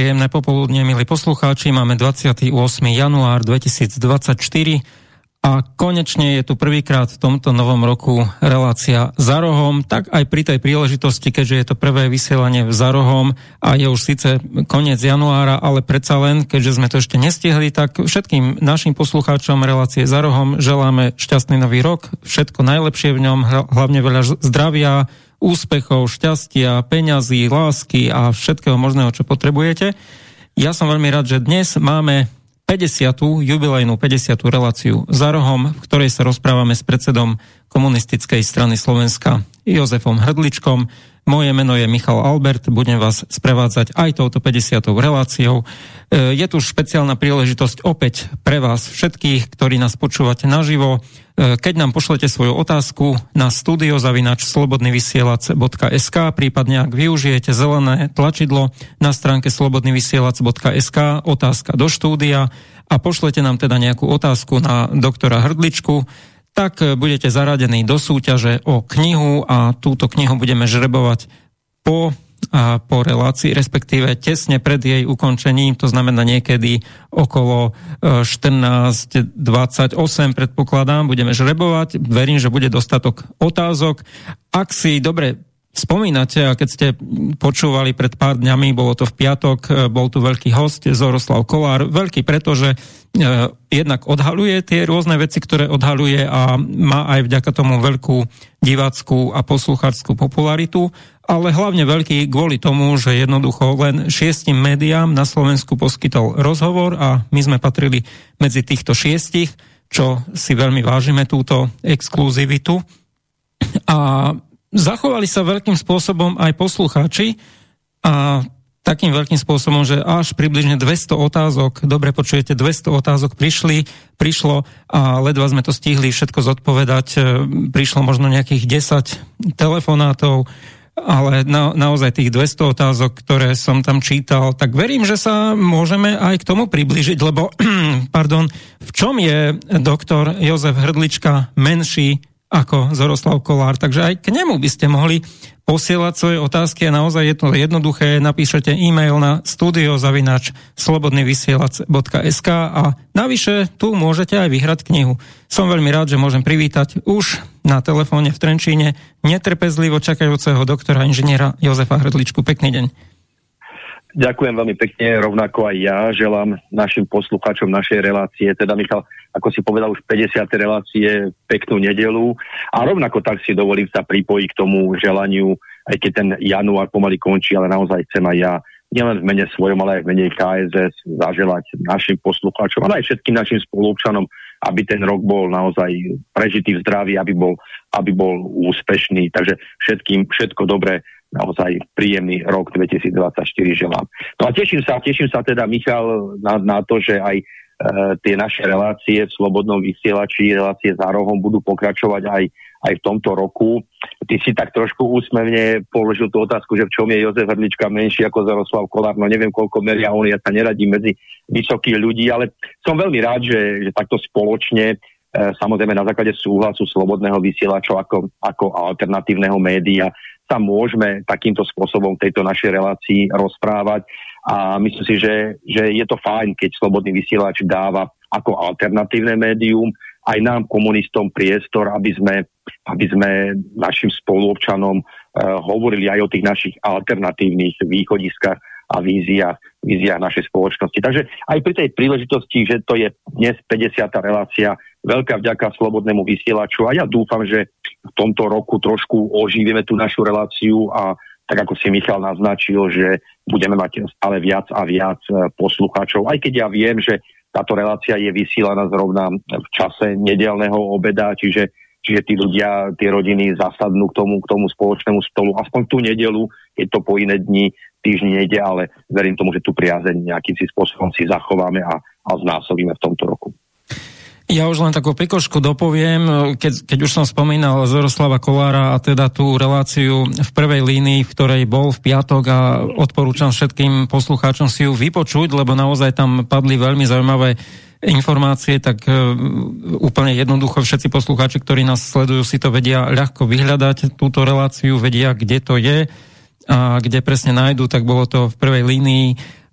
Príjemné popoludne, milí poslucháči. Máme 28. január 2024 a konečne je tu prvýkrát v tomto novom roku relácia za rohom, tak aj pri tej príležitosti, keďže je to prvé vysielanie v zarohom a je už síce koniec januára, ale predsa len, keďže sme to ešte nestihli, tak všetkým našim poslucháčom relácie za rohom želáme šťastný nový rok, všetko najlepšie v ňom, hlavne veľa zdravia, úspechov, šťastia, peňazí, lásky a všetkého možného, čo potrebujete. Ja som veľmi rád, že dnes máme 50. jubilejnú 50. reláciu za rohom, v ktorej sa rozprávame s predsedom komunistickej strany Slovenska Jozefom Hrdličkom. Moje meno je Michal Albert, budem vás sprevádzať aj touto 50. reláciou. E, je tu špeciálna príležitosť opäť pre vás všetkých, ktorí nás počúvate naživo. E, keď nám pošlete svoju otázku na studiozavinač slobodnyvysielac.sk, prípadne ak využijete zelené tlačidlo na stránke slobodnyvysielac.sk, otázka do štúdia a pošlete nám teda nejakú otázku na doktora Hrdličku, tak e, budete zaradení do súťaže o knihu a túto knihu budeme žrebovať po a po relácii, respektíve tesne pred jej ukončením, to znamená niekedy okolo 14.28 e, predpokladám, budeme žrebovať. Verím, že bude dostatok otázok. Ak si dobre spomínate, a keď ste počúvali pred pár dňami, bolo to v piatok, e, bol tu veľký host, Zoroslav Kolár, veľký pretože e, jednak odhaluje tie rôzne veci, ktoré odhaluje a má aj vďaka tomu veľkú diváckú a poslucháčskú popularitu, ale hlavne veľký kvôli tomu, že jednoducho len šiestim médiám na Slovensku poskytol rozhovor a my sme patrili medzi týchto šiestich, čo si veľmi vážime túto exkluzivitu. A zachovali sa veľkým spôsobom aj poslucháči a takým veľkým spôsobom, že až približne 200 otázok, dobre počujete, 200 otázok prišli, prišlo a ledva sme to stihli všetko zodpovedať. E, prišlo možno nejakých 10 telefonátov, ale na, naozaj tých 200 otázok, ktoré som tam čítal, tak verím, že sa môžeme aj k tomu približiť, lebo, pardon, v čom je doktor Jozef Hrdlička menší ako Zoroslav Kolár. Takže aj k nemu by ste mohli posielať svoje otázky a naozaj je to jednoduché. Napíšete e-mail na studiozavinač slobodnyvysielac.sk a navyše tu môžete aj vyhrať knihu. Som veľmi rád, že môžem privítať už na telefóne v Trenčíne netrpezlivo čakajúceho doktora inžiniera Jozefa Hrdličku. Pekný deň. Ďakujem veľmi pekne, rovnako aj ja želám našim poslucháčom našej relácie, teda Michal, ako si povedal už 50. relácie, peknú nedelu a rovnako tak si dovolím sa pripojiť k tomu želaniu, aj keď ten január pomaly končí, ale naozaj chcem aj ja nielen v mene svojom, ale aj v mene KSS zaželať našim poslucháčom, ale aj všetkým našim spolupčanom, aby ten rok bol naozaj prežitý v zdraví, aby bol, aby bol úspešný. Takže všetkým všetko dobré naozaj príjemný rok 2024 želám. No a teším sa, teším sa teda, Michal, na, na to, že aj e, tie naše relácie v Slobodnom vysielači, relácie za rohom budú pokračovať aj, aj v tomto roku. Ty si tak trošku úsmevne položil tú otázku, že v čom je Jozef Hrdlička menší ako Zaroslav Kolár, no neviem koľko meria on, ja sa neradím medzi vysokých ľudí, ale som veľmi rád, že, že takto spoločne e, samozrejme na základe súhlasu slobodného vysielačov ako, ako alternatívneho média sa môžeme takýmto spôsobom tejto našej relácii rozprávať a myslím si, že, že je to fajn, keď slobodný vysielač dáva ako alternatívne médium aj nám komunistom priestor, aby sme, aby sme našim spoluobčanom uh, hovorili aj o tých našich alternatívnych východiskách a víziách, víziách našej spoločnosti. Takže aj pri tej príležitosti, že to je dnes 50. relácia, veľká vďaka slobodnému vysielaču a ja dúfam, že v tomto roku trošku oživíme tú našu reláciu a tak ako si Michal naznačil, že budeme mať stále viac a viac e, poslucháčov, aj keď ja viem, že táto relácia je vysielaná zrovna v čase nedelného obeda, čiže, čiže tí ľudia, tie rodiny zasadnú k tomu, k tomu spoločnému stolu, aspoň tú nedelu, keď to po iné dni týždni nejde, ale verím tomu, že tú priazeň nejakým si spôsobom si zachováme a, a znásobíme v tomto roku. Ja už len takú pikošku dopoviem, keď, keď už som spomínal Zoroslava Kolára a teda tú reláciu v prvej línii, v ktorej bol v piatok a odporúčam všetkým poslucháčom si ju vypočuť, lebo naozaj tam padli veľmi zaujímavé informácie, tak uh, úplne jednoducho všetci poslucháči, ktorí nás sledujú, si to vedia ľahko vyhľadať, túto reláciu, vedia, kde to je a kde presne nájdu, tak bolo to v prvej línii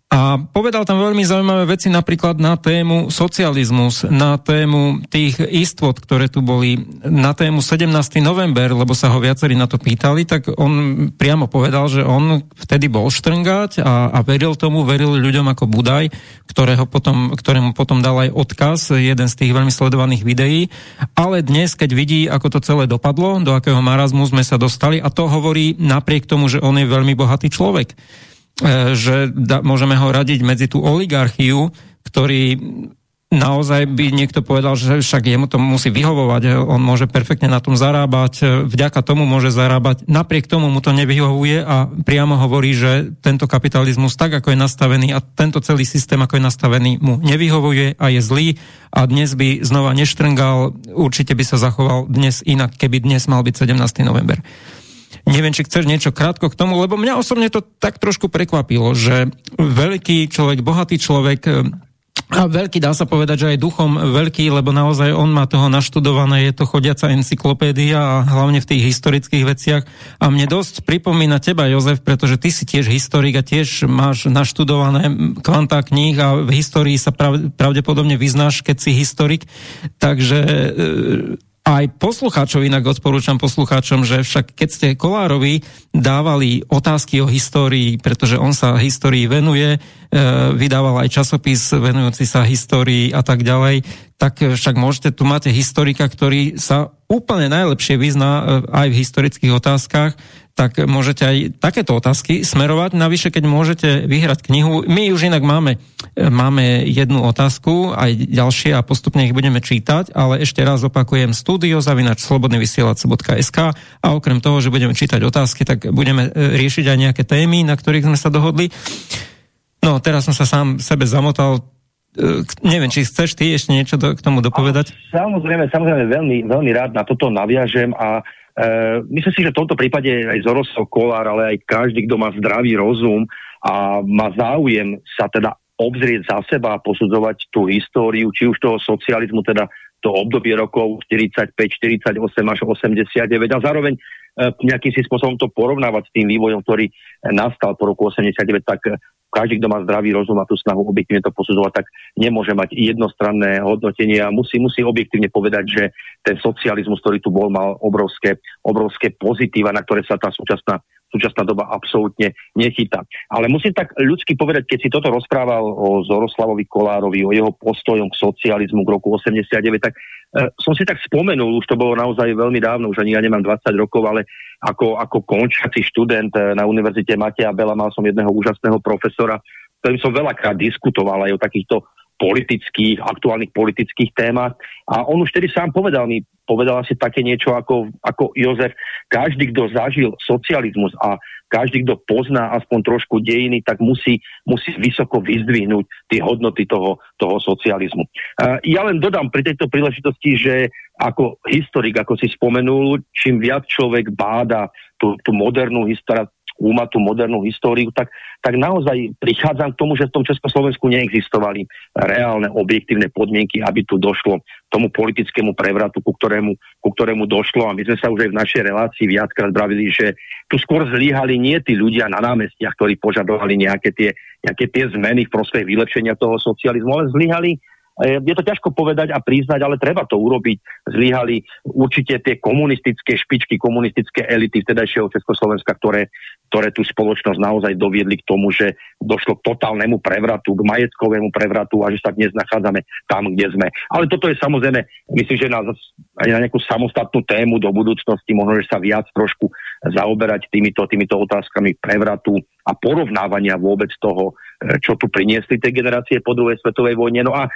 A povedal tam veľmi zaujímavé veci napríklad na tému socializmus, na tému tých istot, ktoré tu boli, na tému 17. november, lebo sa ho viacerí na to pýtali, tak on priamo povedal, že on vtedy bol štrngať a, a veril tomu, veril ľuďom ako Budaj, ktorého potom, ktorému potom dal aj odkaz, jeden z tých veľmi sledovaných videí. Ale dnes, keď vidí, ako to celé dopadlo, do akého marazmu sme sa dostali, a to hovorí napriek tomu, že on je veľmi bohatý človek že da, môžeme ho radiť medzi tú oligarchiu, ktorý naozaj by niekto povedal, že však jemu to musí vyhovovať, on môže perfektne na tom zarábať, e, vďaka tomu môže zarábať, napriek tomu mu to nevyhovuje a priamo hovorí, že tento kapitalizmus tak, ako je nastavený a tento celý systém, ako je nastavený, mu nevyhovuje a je zlý a dnes by znova neštrngal, určite by sa zachoval dnes inak, keby dnes mal byť 17. november. Neviem, či chceš niečo krátko k tomu, lebo mňa osobne to tak trošku prekvapilo, že veľký človek, bohatý človek, e, a veľký dá sa povedať, že aj duchom veľký, lebo naozaj on má toho naštudované, je to chodiaca encyklopédia a hlavne v tých historických veciach. A mne dosť pripomína teba, Jozef, pretože ty si tiež historik a tiež máš naštudované kvantá kníh a v histórii sa pravdepodobne vyznáš, keď si historik. Takže e, aj poslucháčov inak odporúčam poslucháčom, že však keď ste Kolárovi dávali otázky o histórii, pretože on sa histórii venuje, e, vydával aj časopis venujúci sa histórii a tak ďalej, tak však môžete, tu máte historika, ktorý sa úplne najlepšie vyzná e, aj v historických otázkach, tak môžete aj takéto otázky smerovať. Navyše, keď môžete vyhrať knihu, my už inak máme, máme jednu otázku, aj ďalšie a postupne ich budeme čítať, ale ešte raz opakujem studio zavinač slobodnyvysielac.sk a okrem toho, že budeme čítať otázky, tak budeme e, riešiť aj nejaké témy, na ktorých sme sa dohodli. No, teraz som sa sám sebe zamotal e, neviem, či chceš ty ešte niečo do, k tomu dopovedať? Samozrejme, samozrejme, veľmi, veľmi rád na toto naviažem a Uh, myslím si, že v tomto prípade aj Zoroslav Kolár, ale aj každý, kto má zdravý rozum a má záujem sa teda obzrieť za seba a posudzovať tú históriu, či už toho socializmu, teda to obdobie rokov 45, 48 až 89 a zároveň uh, nejakým si spôsobom to porovnávať s tým vývojom, ktorý nastal po roku 89, tak každý, kto má zdravý rozum a tú snahu objektívne to posudzovať, tak nemôže mať jednostranné hodnotenie a musí, musí objektívne povedať, že ten socializmus, ktorý tu bol, mal obrovské, obrovské pozitíva, na ktoré sa tá súčasná súčasná doba absolútne nechytá. Ale musím tak ľudsky povedať, keď si toto rozprával o Zoroslavovi Kolárovi, o jeho postojom k socializmu k roku 89, tak e, som si tak spomenul, už to bolo naozaj veľmi dávno, už ani ja nemám 20 rokov, ale ako, ako končiaci študent e, na Univerzite Mateja Bela mal som jedného úžasného profesora, ktorým som veľakrát diskutoval aj o takýchto politických, aktuálnych politických témach. A on už tedy sám povedal mi, povedal asi také niečo ako, ako Jozef, každý, kto zažil socializmus a každý, kto pozná aspoň trošku dejiny, tak musí, musí vysoko vyzdvihnúť tie hodnoty toho, toho socializmu. Ja len dodám pri tejto príležitosti, že ako historik, ako si spomenul, čím viac človek báda tú, tú modernú históriu, skúmať tú modernú históriu, tak, tak naozaj prichádzam k tomu, že v tom Československu neexistovali reálne objektívne podmienky, aby tu došlo tomu politickému prevratu, ku ktorému, ku ktorému došlo. A my sme sa už aj v našej relácii viackrát bravili, že tu skôr zlyhali nie tí ľudia na námestiach, ktorí požadovali nejaké tie, nejaké tie zmeny v prospech vylepšenia toho socializmu, ale zlyhali je to ťažko povedať a priznať, ale treba to urobiť. Zlyhali určite tie komunistické špičky, komunistické elity vtedajšieho Československa, ktoré, ktoré tú spoločnosť naozaj doviedli k tomu, že došlo k totálnemu prevratu, k majetkovému prevratu a že sa dnes nachádzame tam, kde sme. Ale toto je samozrejme, myslím, že na, aj na nejakú samostatnú tému do budúcnosti, možno, že sa viac trošku zaoberať týmito, týmito otázkami prevratu a porovnávania vôbec toho, e, čo tu priniesli tie generácie po druhej svetovej vojne. No a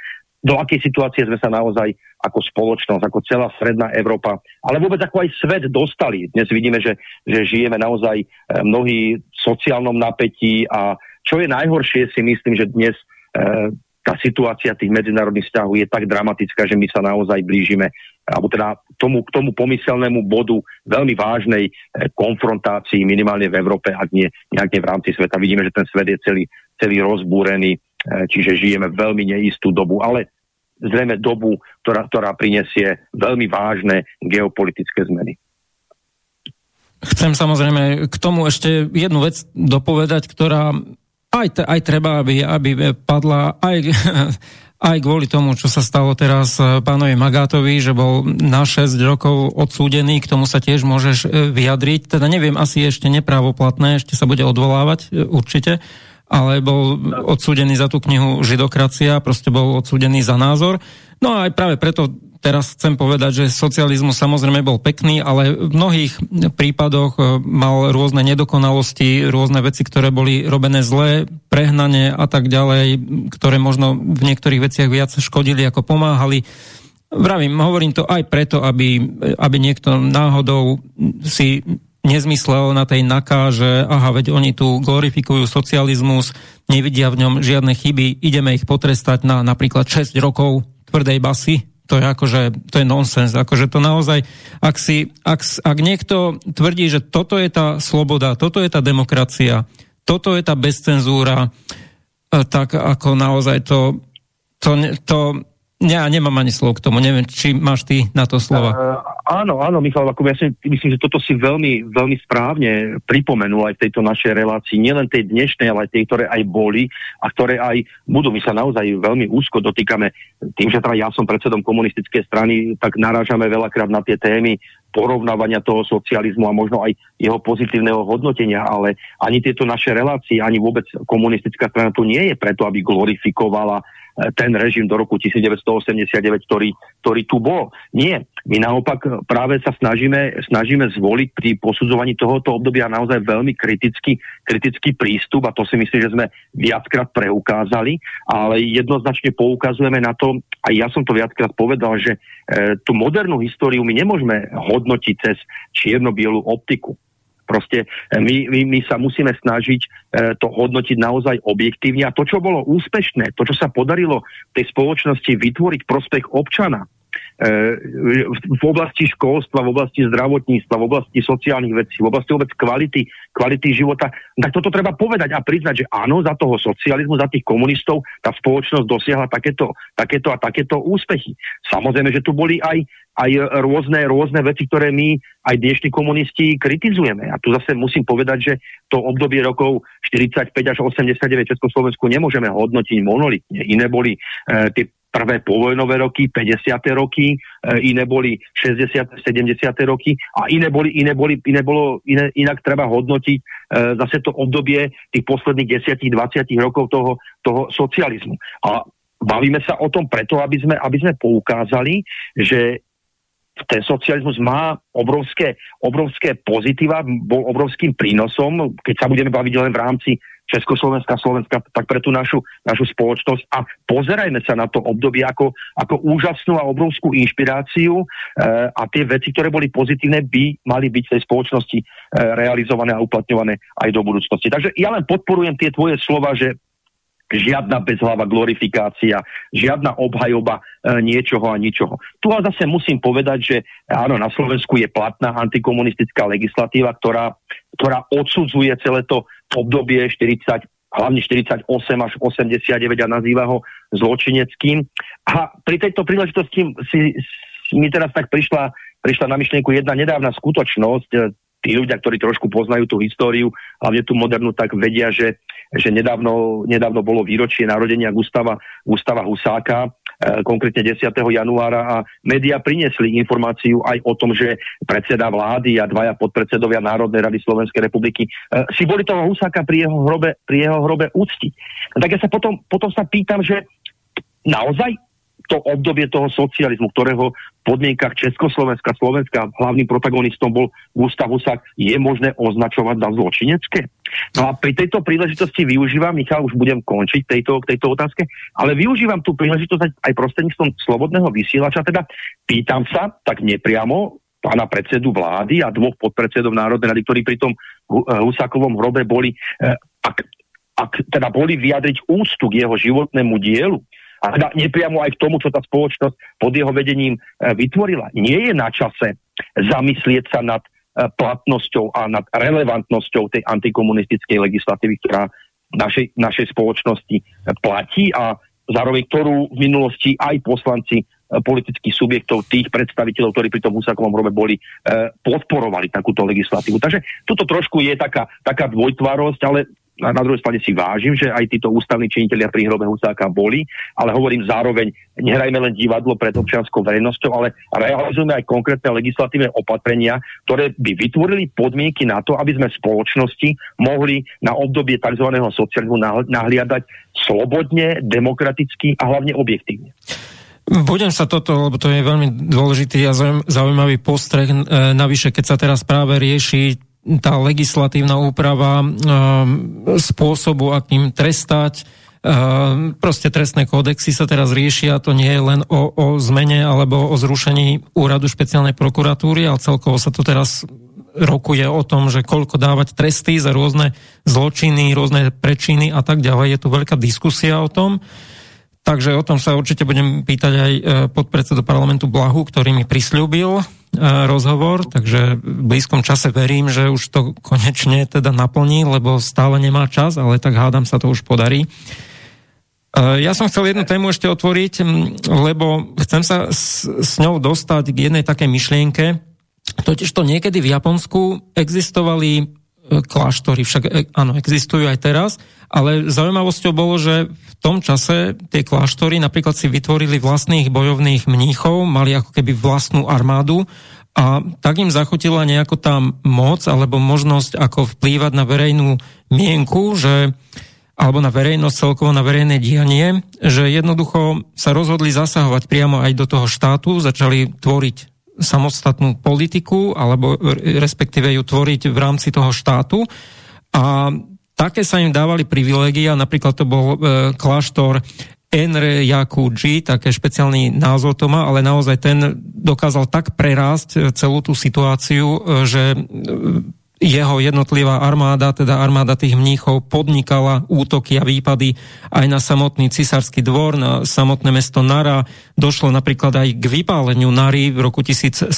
do akej situácie sme sa naozaj ako spoločnosť, ako celá stredná Európa, ale vôbec ako aj svet dostali. Dnes vidíme, že, že žijeme naozaj e, mnohí v sociálnom napätí a čo je najhoršie, si myslím, že dnes e, tá situácia tých medzinárodných vzťahov je tak dramatická, že my sa naozaj blížime alebo teda tomu, k tomu pomyselnému bodu veľmi vážnej e, konfrontácii minimálne v Európe, ak nie nejaké v rámci sveta. Vidíme, že ten svet je celý, celý rozbúrený čiže žijeme veľmi neistú dobu, ale zrejme dobu, ktorá, ktorá prinesie veľmi vážne geopolitické zmeny. Chcem samozrejme k tomu ešte jednu vec dopovedať, ktorá aj, aj treba, aby, aby padla aj, aj kvôli tomu, čo sa stalo teraz e, pánovi Magátovi, že bol na 6 rokov odsúdený, k tomu sa tiež môžeš e, vyjadriť. Teda neviem, asi ešte neprávoplatné, ešte sa bude odvolávať e, určite, ale bol odsúdený za tú knihu Židokracia, proste bol odsúdený za názor. No a aj práve preto teraz chcem povedať, že socializmus samozrejme bol pekný, ale v mnohých prípadoch e, mal rôzne nedokonalosti, rôzne veci, ktoré boli robené zlé, prehnane a tak ďalej, ktoré možno v niektorých veciach viac škodili ako pomáhali. Vravím, hovorím to aj preto, aby, aby niekto náhodou si nezmyslel na tej NAKA, že aha, veď oni tu glorifikujú socializmus, nevidia v ňom žiadne chyby, ideme ich potrestať na napríklad 6 rokov tvrdej basy, to je akože, to je nonsens, akože to naozaj, ak, si, ak, ak niekto tvrdí, že toto je tá sloboda, toto je tá demokracia, toto je tá bezcenzúra, e, tak ako naozaj to, to, to ja nemám ani slov k tomu, neviem, či máš ty na to slova. Uh, áno, áno, Michal, ako ja si myslím, že toto si veľmi, veľmi správne pripomenul aj v tejto našej relácii, nielen tej dnešnej, ale aj tej, ktoré aj boli a ktoré aj budú. My sa naozaj veľmi úzko dotýkame, tým, že teda ja som predsedom komunistickej strany, tak narážame veľakrát na tie témy porovnávania toho socializmu a možno aj jeho pozitívneho hodnotenia, ale ani tieto naše relácie, ani vôbec komunistická strana tu nie je preto, aby glorifikovala ten režim do roku 1989, ktorý, ktorý tu bol. Nie. My naopak práve sa snažíme, snažíme zvoliť pri posudzovaní tohoto obdobia naozaj veľmi kritický, kritický prístup a to si myslím, že sme viackrát preukázali, ale jednoznačne poukazujeme na to, a ja som to viackrát povedal, že e, tú modernú históriu my nemôžeme hodnotiť cez čierno-bielu optiku. Proste e, my, my, my sa musíme snažiť e, to hodnotiť naozaj objektívne a to, čo bolo úspešné, to, čo sa podarilo tej spoločnosti vytvoriť prospech občana, v oblasti školstva, v oblasti zdravotníctva, v oblasti sociálnych vecí, v oblasti vôbec kvality, kvality života, tak toto treba povedať a priznať, že áno, za toho socializmu, za tých komunistov tá spoločnosť dosiahla takéto, takéto a takéto úspechy. Samozrejme, že tu boli aj, aj rôzne, rôzne veci, ktoré my aj dnešní komunisti kritizujeme. A tu zase musím povedať, že to obdobie rokov 45 až 89 Československu nemôžeme hodnotiť monolitne. Iné boli e, tie prvé povojnové roky, 50. roky, e, iné boli 60. 70. roky a iné boli, iné boli, iné bolo, iné, inak treba hodnotiť e, zase to obdobie tých posledných 10-20 rokov toho, toho socializmu. A bavíme sa o tom preto, aby sme, aby sme poukázali, že ten socializmus má obrovské, obrovské pozitíva, bol obrovským prínosom, keď sa budeme baviť len v rámci Československa, Slovenska, tak pre tú našu, našu spoločnosť a pozerajme sa na to obdobie ako, ako úžasnú a obrovskú inšpiráciu e, a tie veci, ktoré boli pozitívne, by mali byť v tej spoločnosti e, realizované a uplatňované aj do budúcnosti. Takže ja len podporujem tie tvoje slova, že žiadna bezhlava glorifikácia, žiadna obhajoba e, niečoho a ničoho. Tu ale zase musím povedať, že áno, na Slovensku je platná antikomunistická legislatíva, ktorá, ktorá odsudzuje celé to obdobie 40, hlavne 48 až 89 a nazýva ho zločineckým. A pri tejto príležitosti si, si mi teraz tak prišla, prišla na myšlienku jedna nedávna skutočnosť. Tí ľudia, ktorí trošku poznajú tú históriu, hlavne tú modernú, tak vedia, že, že nedávno, nedávno bolo výročie narodenia Gustava, Gustava Husáka, E, konkrétne 10. januára a médiá priniesli informáciu aj o tom, že predseda vlády a dvaja podpredsedovia Národnej rady Slovenskej republiky e, si boli toho Husáka pri jeho hrobe, pri jeho hrobe úcti. Tak ja sa potom, potom sa pýtam, že naozaj to obdobie toho socializmu, ktorého v podmienkach Československa, Slovenska hlavným protagonistom bol Gustav Husák, je možné označovať za zločinecké? No a pri tejto príležitosti využívam, Michal, už budem končiť tejto, tejto otázke, ale využívam tú príležitosť aj prostredníctvom slobodného vysielača, teda pýtam sa tak nepriamo pána predsedu vlády a dvoch podpredsedov Národnej rady, ktorí pri tom Husákovom hrobe boli, eh, ak, ak teda boli vyjadriť úctu k jeho životnému dielu, a teda nepriamo aj k tomu, čo tá spoločnosť pod jeho vedením e, vytvorila. Nie je na čase zamyslieť sa nad e, platnosťou a nad relevantnosťou tej antikomunistickej legislatívy, ktorá našej, našej spoločnosti e, platí a zároveň ktorú v minulosti aj poslanci politických subjektov, tých predstaviteľov, ktorí pri tom Husakovom hrobe boli, podporovali takúto legislatívu. Takže toto trošku je taká, taká dvojtvarosť, ale na, druhej strane si vážim, že aj títo ústavní činitelia pri hrobe Husáka boli, ale hovorím zároveň, nehrajme len divadlo pred občianskou verejnosťou, ale realizujeme aj konkrétne legislatívne opatrenia, ktoré by vytvorili podmienky na to, aby sme spoločnosti mohli na obdobie tzv. socializmu nahliadať slobodne, demokraticky a hlavne objektívne. Budem sa toto, lebo to je veľmi dôležitý a zaujímavý postreh. E, navyše, keď sa teraz práve rieši tá legislatívna úprava e, spôsobu, akým trestať, e, proste trestné kódexy sa teraz riešia, to nie je len o, o zmene alebo o zrušení úradu špeciálnej prokuratúry, ale celkovo sa to teraz rokuje o tom, že koľko dávať tresty za rôzne zločiny, rôzne prečiny a tak ďalej. Je tu veľká diskusia o tom. Takže o tom sa určite budem pýtať aj e, podpredsedu parlamentu Blahu, ktorý mi prislúbil e, rozhovor, takže v blízkom čase verím, že už to konečne teda naplní, lebo stále nemá čas, ale tak hádam sa to už podarí. E, ja som chcel jednu tému ešte otvoriť, lebo chcem sa s, s ňou dostať k jednej takej myšlienke, totiž to niekedy v Japonsku existovali kláštory, však áno, existujú aj teraz, ale zaujímavosťou bolo, že v tom čase tie kláštory napríklad si vytvorili vlastných bojovných mníchov, mali ako keby vlastnú armádu a tak im zachutila nejako tam moc alebo možnosť ako vplývať na verejnú mienku, že alebo na verejnosť, celkovo na verejné dianie, že jednoducho sa rozhodli zasahovať priamo aj do toho štátu, začali tvoriť samostatnú politiku, alebo respektíve ju tvoriť v rámci toho štátu. A také sa im dávali privilégia, napríklad to bol e, kláštor Enre Yakuji, také špeciálny názov to má, ale naozaj ten dokázal tak prerásť e, celú tú situáciu, e, že e, jeho jednotlivá armáda, teda armáda tých mníchov, podnikala útoky a výpady aj na samotný cisársky dvor, na samotné mesto Nara. Došlo napríklad aj k vypáleniu Nary v roku 1180.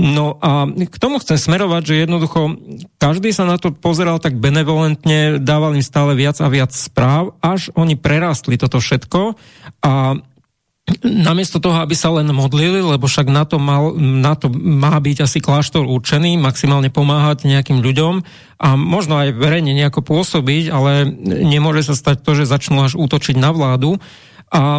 No a k tomu chcem smerovať, že jednoducho každý sa na to pozeral tak benevolentne, dával im stále viac a viac správ, až oni prerástli toto všetko a namiesto toho, aby sa len modlili, lebo však na to, mal, na to má byť asi kláštor určený, maximálne pomáhať nejakým ľuďom a možno aj verejne nejako pôsobiť, ale nemôže sa stať to, že začnú až útočiť na vládu. A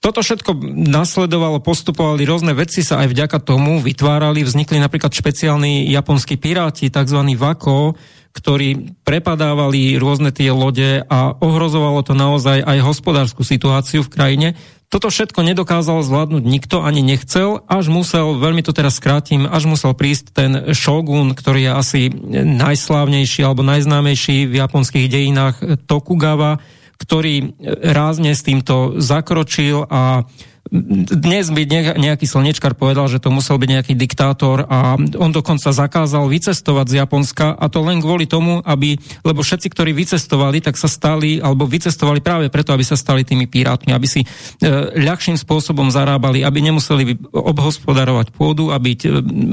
toto všetko nasledovalo, postupovali rôzne veci sa aj vďaka tomu vytvárali, vznikli napríklad špeciálni japonskí piráti, tzv. Vako, ktorí prepadávali rôzne tie lode a ohrozovalo to naozaj aj hospodárskú situáciu v krajine. Toto všetko nedokázal zvládnuť nikto, ani nechcel, až musel, veľmi to teraz skrátim, až musel prísť ten shogun, ktorý je asi najslávnejší alebo najznámejší v japonských dejinách Tokugawa, ktorý rázne s týmto zakročil a dnes by nejaký slnečkar povedal, že to musel byť nejaký diktátor a on dokonca zakázal vycestovať z Japonska a to len kvôli tomu, aby, lebo všetci, ktorí vycestovali, tak sa stali, alebo vycestovali práve preto, aby sa stali tými pirátmi, aby si e, ľahším spôsobom zarábali, aby nemuseli obhospodarovať pôdu, aby e,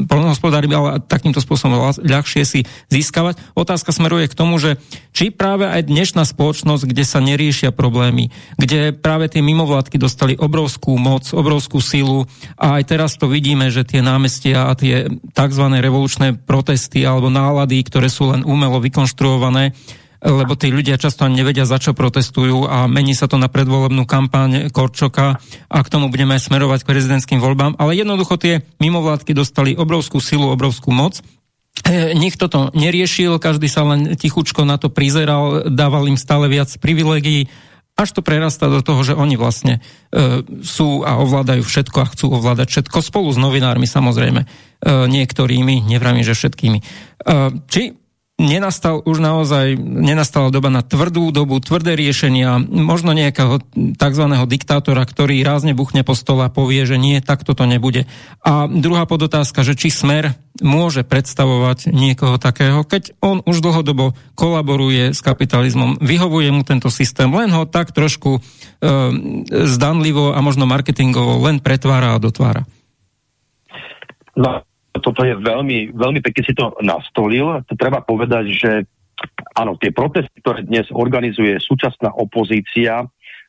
polnohospodári, ale takýmto spôsobom ľahšie si získavať. Otázka smeruje k tomu, že či práve aj dnešná spoločnosť, kde sa neriešia problémy, kde práve tie mimovládky dostali obrovskú moc, obrovskú silu a aj teraz to vidíme, že tie námestia a tie tzv. revolučné protesty alebo nálady, ktoré sú len umelo vykonštruované, lebo tí ľudia často ani nevedia, za čo protestujú a mení sa to na predvolebnú kampaň Korčoka a k tomu budeme smerovať k prezidentským voľbám. Ale jednoducho tie mimovládky dostali obrovskú silu, obrovskú moc. E, nikto to neriešil, každý sa len tichučko na to prizeral, dával im stále viac privilegií až to prerastá do toho, že oni vlastne e, sú a ovládajú všetko a chcú ovládať všetko spolu s novinármi samozrejme, e, niektorými, nevravím, že všetkými. E, či nenastal už naozaj, nenastala doba na tvrdú dobu, tvrdé riešenia, možno nejakého tzv. diktátora, ktorý rázne buchne po stole a povie, že nie, tak toto nebude. A druhá podotázka, že či smer môže predstavovať niekoho takého, keď on už dlhodobo kolaboruje s kapitalizmom, vyhovuje mu tento systém, len ho tak trošku e, zdanlivo a možno marketingovo len pretvára a dotvára. No, toto je veľmi, veľmi pekne si to nastolil. To treba povedať, že áno, tie protesty, ktoré dnes organizuje súčasná opozícia,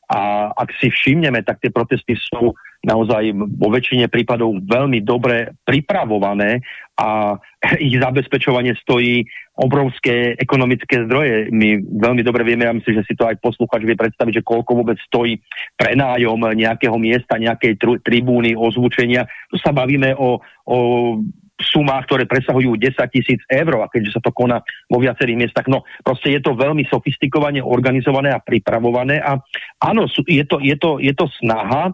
a ak si všimneme, tak tie protesty sú naozaj vo väčšine prípadov veľmi dobre pripravované a ich zabezpečovanie stojí obrovské ekonomické zdroje. My veľmi dobre vieme, ja myslím, že si to aj posluchač vie predstaviť, že koľko vôbec stojí prenájom nejakého miesta, nejakej tribúny, ozvučenia. Tu sa bavíme o, o sumách, ktoré presahujú 10 tisíc eur a keďže sa to koná vo viacerých miestach. No proste je to veľmi sofistikovane organizované a pripravované a áno, je to, je to, je to snaha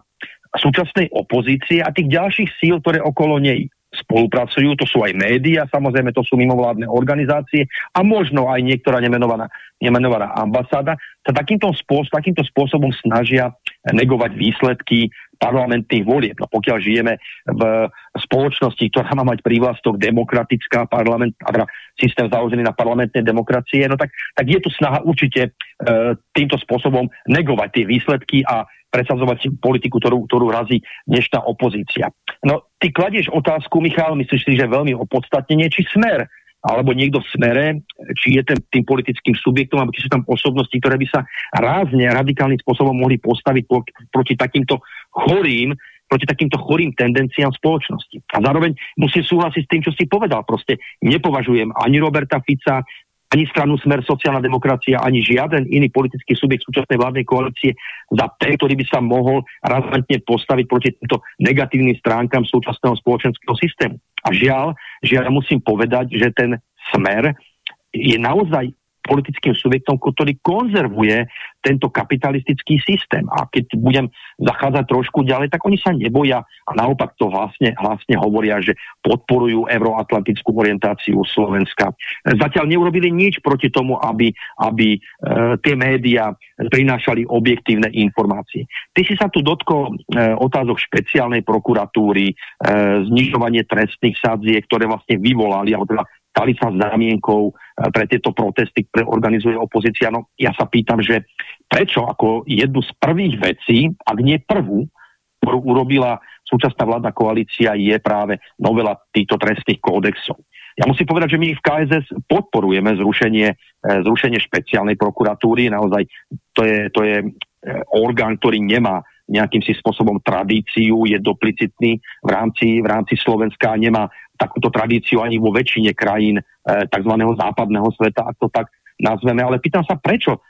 súčasnej opozície a tých ďalších síl, ktoré okolo nej spolupracujú, to sú aj médiá, samozrejme to sú mimovládne organizácie a možno aj niektorá nemenovaná, nemenovaná ambasáda, sa takýmto, spôsob, takýmto spôsobom snažia negovať výsledky parlamentných volieb. No pokiaľ žijeme v spoločnosti, ktorá má mať prívlastok demokratická parlament, a teda systém založený na parlamentnej demokracie, no tak, tak je tu snaha určite e, týmto spôsobom negovať tie výsledky a presadzovať politiku, ktorú, ktorú razí dnešná opozícia. No, ty kladieš otázku, Michal, myslíš si, že veľmi opodstatnenie, či smer alebo niekto v smere, či je ten, tým politickým subjektom, alebo či sú tam osobnosti, ktoré by sa rázne, radikálnym spôsobom mohli postaviť po, proti takýmto chorým, proti takýmto chorým tendenciám spoločnosti. A zároveň musím súhlasiť s tým, čo si povedal. Proste nepovažujem ani Roberta Fica, ani stranu Smer sociálna demokracia, ani žiaden iný politický subjekt súčasnej vládnej koalície za ten, ktorý by sa mohol razantne postaviť proti týmto negatívnym stránkam súčasného spoločenského systému. A žiaľ, žiaľ musím povedať, že ten Smer je naozaj politickým subjektom, ktorý konzervuje tento kapitalistický systém. A keď budem zachádzať trošku ďalej, tak oni sa neboja a naopak to hlasne, hlasne hovoria, že podporujú euroatlantickú orientáciu Slovenska. Zatiaľ neurobili nič proti tomu, aby, aby e, tie médiá prinášali objektívne informácie. Ty si sa tu dotkol e, otázok špeciálnej prokuratúry, e, znižovanie trestných sadziek, ktoré vlastne vyvolali, alebo teda stali sa zámienkou eh, pre tieto protesty, ktoré organizuje opozícia. No ja sa pýtam, že prečo ako jednu z prvých vecí, ak nie prvú, ktorú urobila súčasná vládna koalícia, je práve novela týchto trestných kódexov. Ja musím povedať, že my v KSS podporujeme zrušenie, eh, zrušenie špeciálnej prokuratúry. Naozaj to je, to je eh, orgán, ktorý nemá nejakým si spôsobom tradíciu, je duplicitný v rámci, v rámci Slovenska a nemá takúto tradíciu ani vo väčšine krajín e, tzv. západného sveta, ak to tak nazveme. Ale pýtam sa, prečo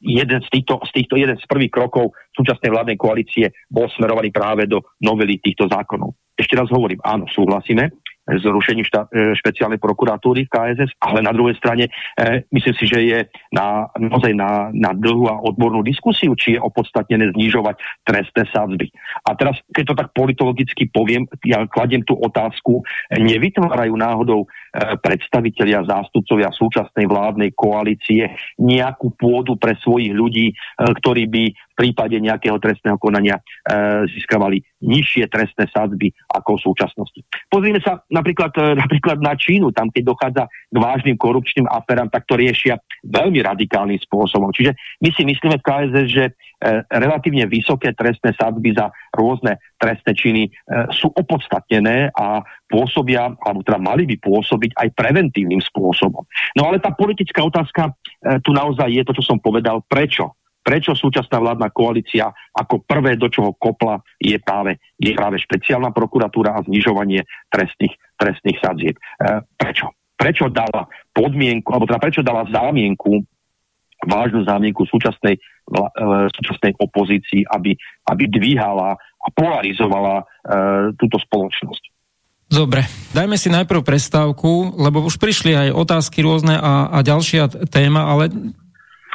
jeden z týchto, z týchto jeden z prvých krokov súčasnej vládnej koalície bol smerovaný práve do novely týchto zákonov. Ešte raz hovorím, áno, súhlasíme, zrušení šta, e, špeciálnej prokuratúry v KSS, ale na druhej strane e, myslím si, že je na, naozaj na, na dlhú a odbornú diskusiu, či je opodstatnené znižovať trestné sadzby. A teraz, keď to tak politologicky poviem, ja kladiem tú otázku, nevytvárajú náhodou e, predstavitelia, zástupcovia súčasnej vládnej koalície nejakú pôdu pre svojich ľudí, e, ktorí by prípade nejakého trestného konania e, získavali nižšie trestné sadzby ako v súčasnosti. Pozrime sa napríklad, e, napríklad na Čínu, tam keď dochádza k vážnym korupčným aferám, tak to riešia veľmi radikálnym spôsobom. Čiže my si myslíme v KSS, že e, relatívne vysoké trestné sadzby za rôzne trestné činy e, sú opodstatnené a pôsobia, alebo teda mali by pôsobiť aj preventívnym spôsobom. No ale tá politická otázka e, tu naozaj je to, čo som povedal, prečo prečo súčasná vládna koalícia ako prvé, do čoho kopla, je práve, je práve špeciálna prokuratúra a znižovanie trestných, trestných sadzieb. E, prečo? Prečo dala podmienku, alebo teda prečo dala zámienku, vážnu zámienku súčasnej, e, súčasnej opozícii, aby, aby dvíhala a polarizovala e, túto spoločnosť. Dobre, dajme si najprv prestávku, lebo už prišli aj otázky rôzne a, a ďalšia téma, ale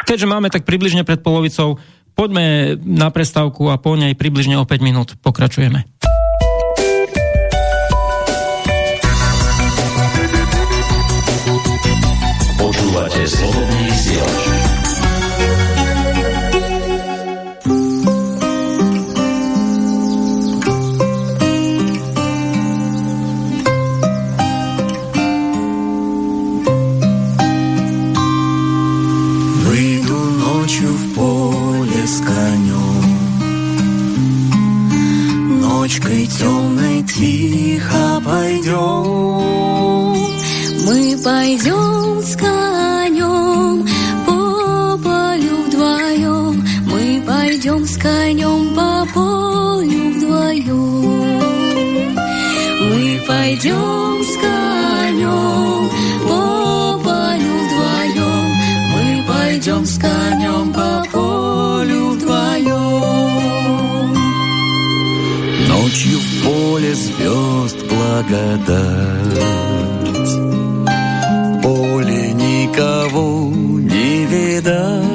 Keďže máme tak približne pred polovicou, poďme na prestávku a po nej približne o 5 minút pokračujeme. Počúvate slobodný vysielač. ночью в поле с конем. Ночкой темной тихо пойдем. Мы пойдем с конем по полю вдвоем. Мы пойдем с конем по полю вдвоем. Мы пойдем пойдем с конем по полю вдвоем. Ночью в поле звезд благодать никого не видать.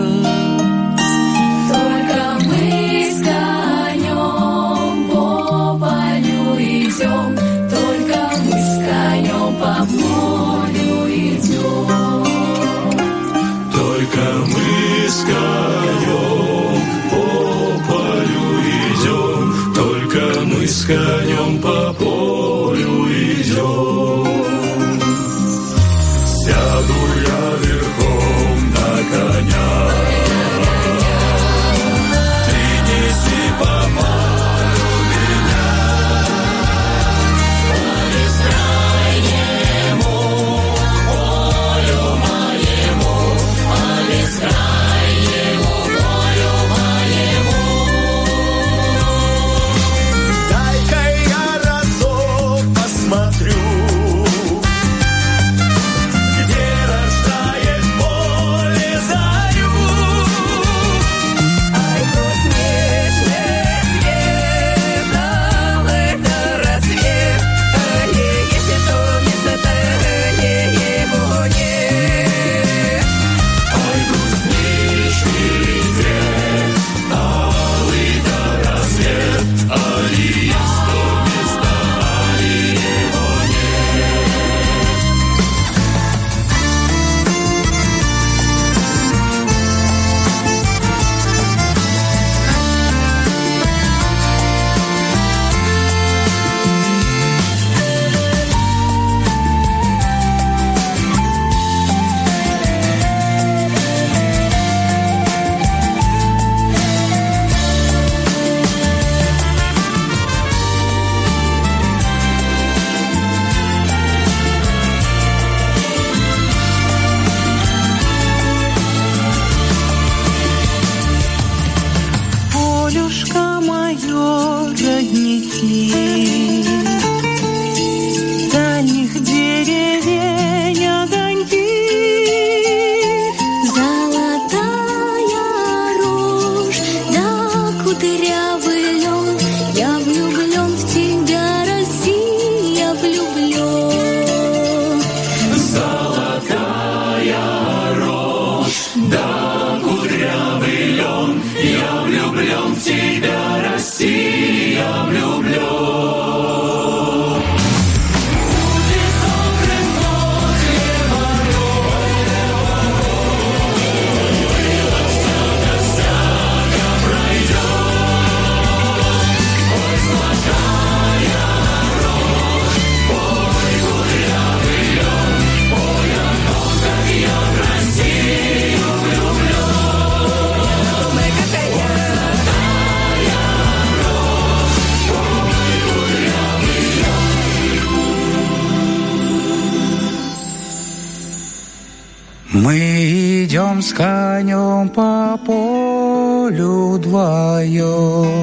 Мы идем с конем по полю вдвоем.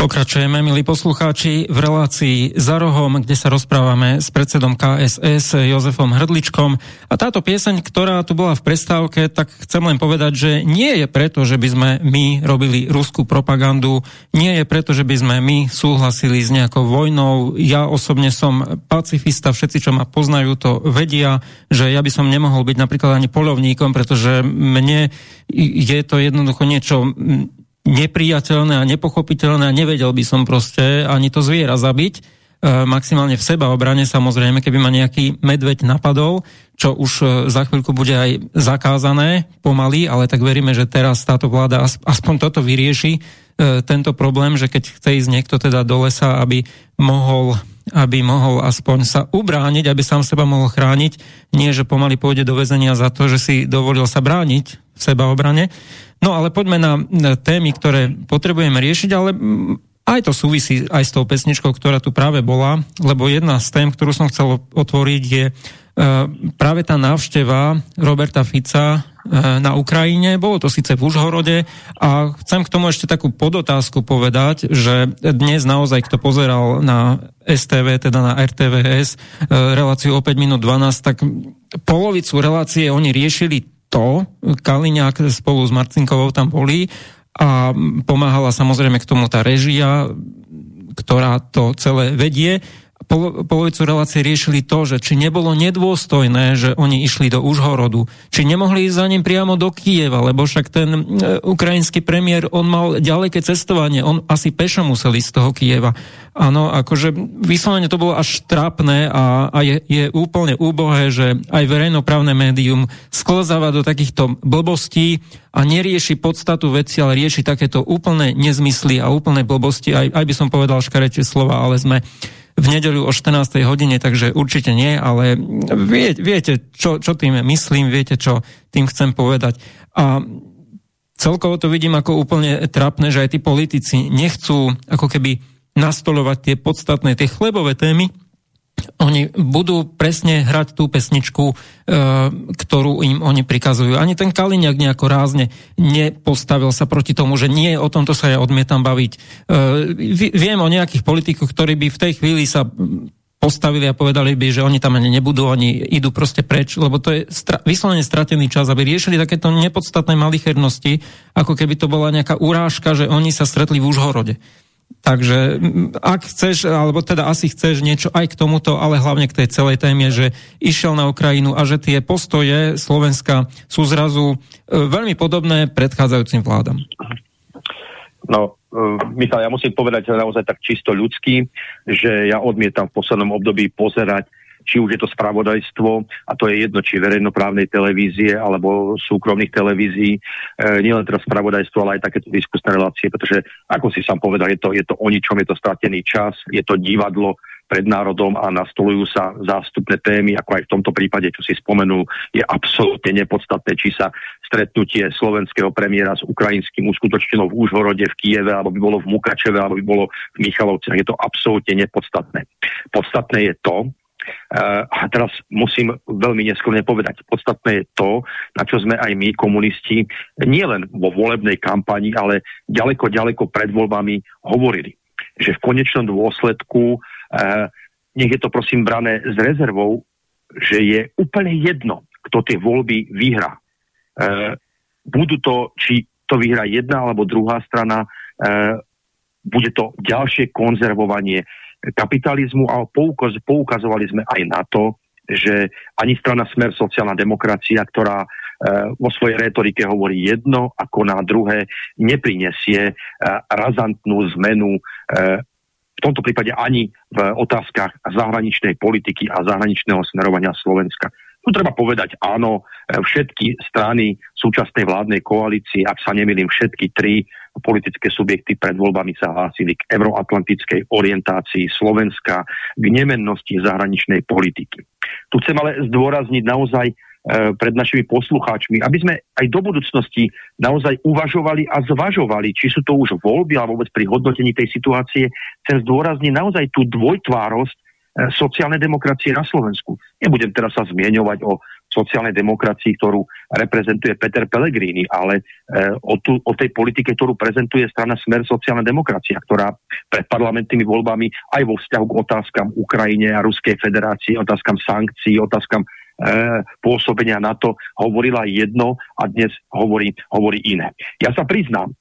Pokračujeme, milí poslucháči, v relácii za rohom, kde sa rozprávame s predsedom KSS Jozefom Hrdličkom. A táto pieseň, ktorá tu bola v prestávke, tak chcem len povedať, že nie je preto, že by sme my robili ruskú propagandu, nie je preto, že by sme my súhlasili s nejakou vojnou. Ja osobne som pacifista, všetci, čo ma poznajú, to vedia, že ja by som nemohol byť napríklad ani polovníkom, pretože mne je to jednoducho niečo nepriateľné a nepochopiteľné a nevedel by som proste ani to zviera zabiť, e, maximálne v seba obrane samozrejme, keby ma nejaký medveď napadol, čo už e, za chvíľku bude aj zakázané pomaly, ale tak veríme, že teraz táto vláda aspoň toto vyrieši, e, tento problém, že keď chce ísť niekto teda do lesa, aby mohol aby mohol aspoň sa ubrániť, aby sám seba mohol chrániť, nie že pomaly pôjde do väzenia za to, že si dovolil sa brániť v sebaobrane. No ale poďme na témy, ktoré potrebujeme riešiť, ale aj to súvisí aj s tou pesničkou, ktorá tu práve bola, lebo jedna z tém, ktorú som chcel otvoriť, je e, práve tá návšteva Roberta Fica na Ukrajine. Bolo to síce v Užhorode a chcem k tomu ešte takú podotázku povedať, že dnes naozaj, kto pozeral na STV, teda na RTVS, reláciu o 5 minút 12, tak polovicu relácie oni riešili to, Kaliňák spolu s Marcinkovou tam boli a pomáhala samozrejme k tomu tá režia, ktorá to celé vedie polovicu relácie riešili to, že či nebolo nedôstojné, že oni išli do Užhorodu, či nemohli ísť za ním priamo do Kieva, lebo však ten e, ukrajinský premiér, on mal ďaleké cestovanie, on asi pešo musel ísť z toho Kieva. Áno, akože vyslovene to bolo až trápne a, a je, je úplne úbohé, že aj verejnoprávne médium sklzáva do takýchto blbostí a nerieši podstatu veci, ale rieši takéto úplné nezmysly a úplné blbosti, aj, aj by som povedal škarečie slova, ale sme v nedeľu o 14. hodine, takže určite nie, ale vie, viete, čo, čo tým myslím, viete, čo tým chcem povedať. A celkovo to vidím ako úplne trapné, že aj tí politici nechcú ako keby nastolovať tie podstatné, tie chlebové témy, oni budú presne hrať tú pesničku, e, ktorú im oni prikazujú. Ani ten Kaliňák nejako rázne nepostavil sa proti tomu, že nie, o tomto sa ja odmietam baviť. E, viem o nejakých politikoch, ktorí by v tej chvíli sa postavili a povedali by, že oni tam ani nebudú, oni idú proste preč, lebo to je stra- vyslovene stratený čas, aby riešili takéto nepodstatné malichernosti, ako keby to bola nejaká urážka, že oni sa stretli v Užhorode. Takže ak chceš, alebo teda asi chceš niečo aj k tomuto, ale hlavne k tej celej téme, že išiel na Ukrajinu a že tie postoje Slovenska sú zrazu e, veľmi podobné predchádzajúcim vládam. No, e, Michal, ja musím povedať naozaj tak čisto ľudský, že ja odmietam v poslednom období pozerať či už je to spravodajstvo, a to je jedno, či verejnoprávnej televízie alebo súkromných televízií, e, nielen teraz spravodajstvo, ale aj takéto diskusné relácie, pretože, ako si sám povedal, je to, je to o ničom, je to stratený čas, je to divadlo, pred národom a nastolujú sa zástupné témy, ako aj v tomto prípade, čo si spomenul, je absolútne nepodstatné, či sa stretnutie slovenského premiéra s ukrajinským uskutočnilo v Úžhorode, v Kieve, alebo by bolo v Mukačeve, alebo by bolo v Michalovciach. Je to absolútne nepodstatné. Podstatné je to, a teraz musím veľmi neskorne povedať, podstatné je to, na čo sme aj my, komunisti, nielen vo volebnej kampani, ale ďaleko, ďaleko pred voľbami hovorili, že v konečnom dôsledku, uh, nech je to prosím brané s rezervou, že je úplne jedno, kto tie voľby vyhrá. Uh, budú to, či to vyhrá jedna alebo druhá strana, bude to ďalšie konzervovanie kapitalizmu a poukaz, poukazovali sme aj na to, že ani strana Smer sociálna demokracia, ktorá e, vo svojej retorike hovorí jedno, ako na druhé, neprinesie e, razantnú zmenu e, v tomto prípade ani v otázkach zahraničnej politiky a zahraničného smerovania Slovenska. Tu treba povedať áno, e, všetky strany súčasnej vládnej koalície, ak sa nemýlim, všetky tri politické subjekty pred voľbami sa hlásili k euroatlantickej orientácii Slovenska, k nemennosti zahraničnej politiky. Tu chcem ale zdôrazniť naozaj e, pred našimi poslucháčmi, aby sme aj do budúcnosti naozaj uvažovali a zvažovali, či sú to už voľby alebo vôbec pri hodnotení tej situácie, chcem zdôrazniť naozaj tú dvojtvárosť sociálnej demokracie na Slovensku. Nebudem teraz sa zmieňovať o sociálnej demokracii, ktorú reprezentuje Peter Pellegrini, ale e, o, tu, o tej politike, ktorú prezentuje strana Smer sociálna demokracia, ktorá pred parlamentnými voľbami aj vo vzťahu k otázkam Ukrajine a Ruskej federácie, otázkam sankcií, otázkam e, pôsobenia NATO hovorila jedno a dnes hovorí, hovorí iné. Ja sa priznám, e,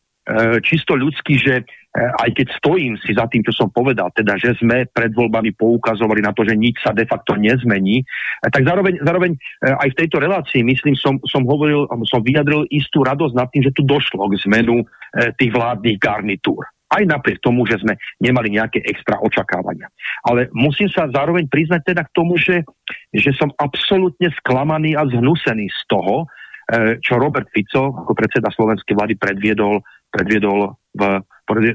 čisto ľudský, že E, aj keď stojím si za tým, čo som povedal, teda, že sme pred voľbami poukazovali na to, že nič sa de facto nezmení, e, tak zároveň, zároveň aj v tejto relácii, myslím, som, som hovoril, som vyjadril istú radosť nad tým, že tu došlo k zmenu tých vládnych garnitúr. Aj napriek tomu, že sme nemali nejaké extra očakávania. Ale musím sa zároveň priznať teda k tomu, že, že som absolútne sklamaný a zhnusený z toho, čo Robert Fico ako predseda slovenskej vlády predviedol, predviedol v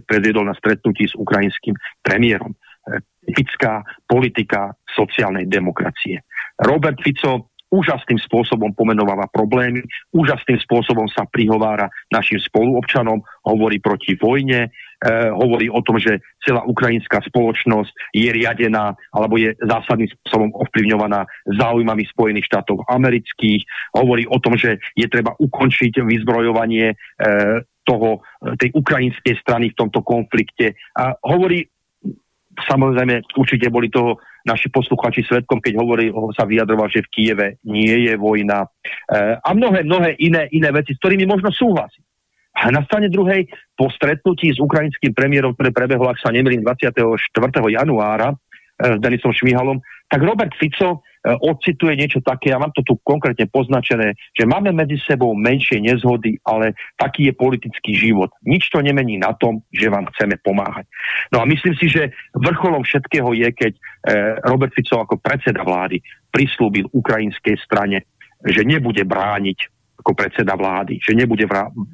predviedol na stretnutí s ukrajinským premiérom. E, typická politika sociálnej demokracie. Robert Fico úžasným spôsobom pomenováva problémy, úžasným spôsobom sa prihovára našim spoluobčanom, hovorí proti vojne, e, hovorí o tom, že celá ukrajinská spoločnosť je riadená alebo je zásadným spôsobom ovplyvňovaná záujmami Spojených štátov amerických. Hovorí o tom, že je treba ukončiť vyzbrojovanie e, toho, tej ukrajinskej strany v tomto konflikte. A hovorí, samozrejme, určite boli toho naši posluchači svetkom, keď hovorí, sa vyjadroval, že v Kieve nie je vojna e, a mnohé, mnohé iné, iné veci, s ktorými možno súhlasiť. A na strane druhej, po stretnutí s ukrajinským premiérom, ktoré prebehlo, ak sa nemýlim, 24. januára e, s Denisom Šmihalom, tak Robert Fico e, ocituje niečo také, ja mám to tu konkrétne poznačené, že máme medzi sebou menšie nezhody, ale taký je politický život. Nič to nemení na tom, že vám chceme pomáhať. No a myslím si, že vrcholom všetkého je, keď e, Robert Fico ako predseda vlády prislúbil ukrajinskej strane, že nebude brániť ako predseda vlády, že nebude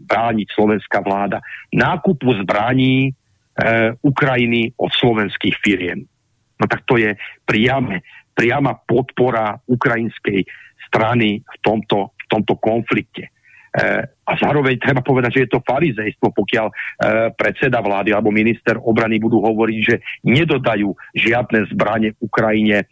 brániť slovenská vláda nákupu zbraní e, Ukrajiny od slovenských firiem. No tak to je priame, priama podpora ukrajinskej strany v tomto, v tomto konflikte. E, a zároveň treba povedať, že je to farizejstvo, pokiaľ e, predseda vlády alebo minister obrany budú hovoriť, že nedodajú žiadne zbranie Ukrajine e,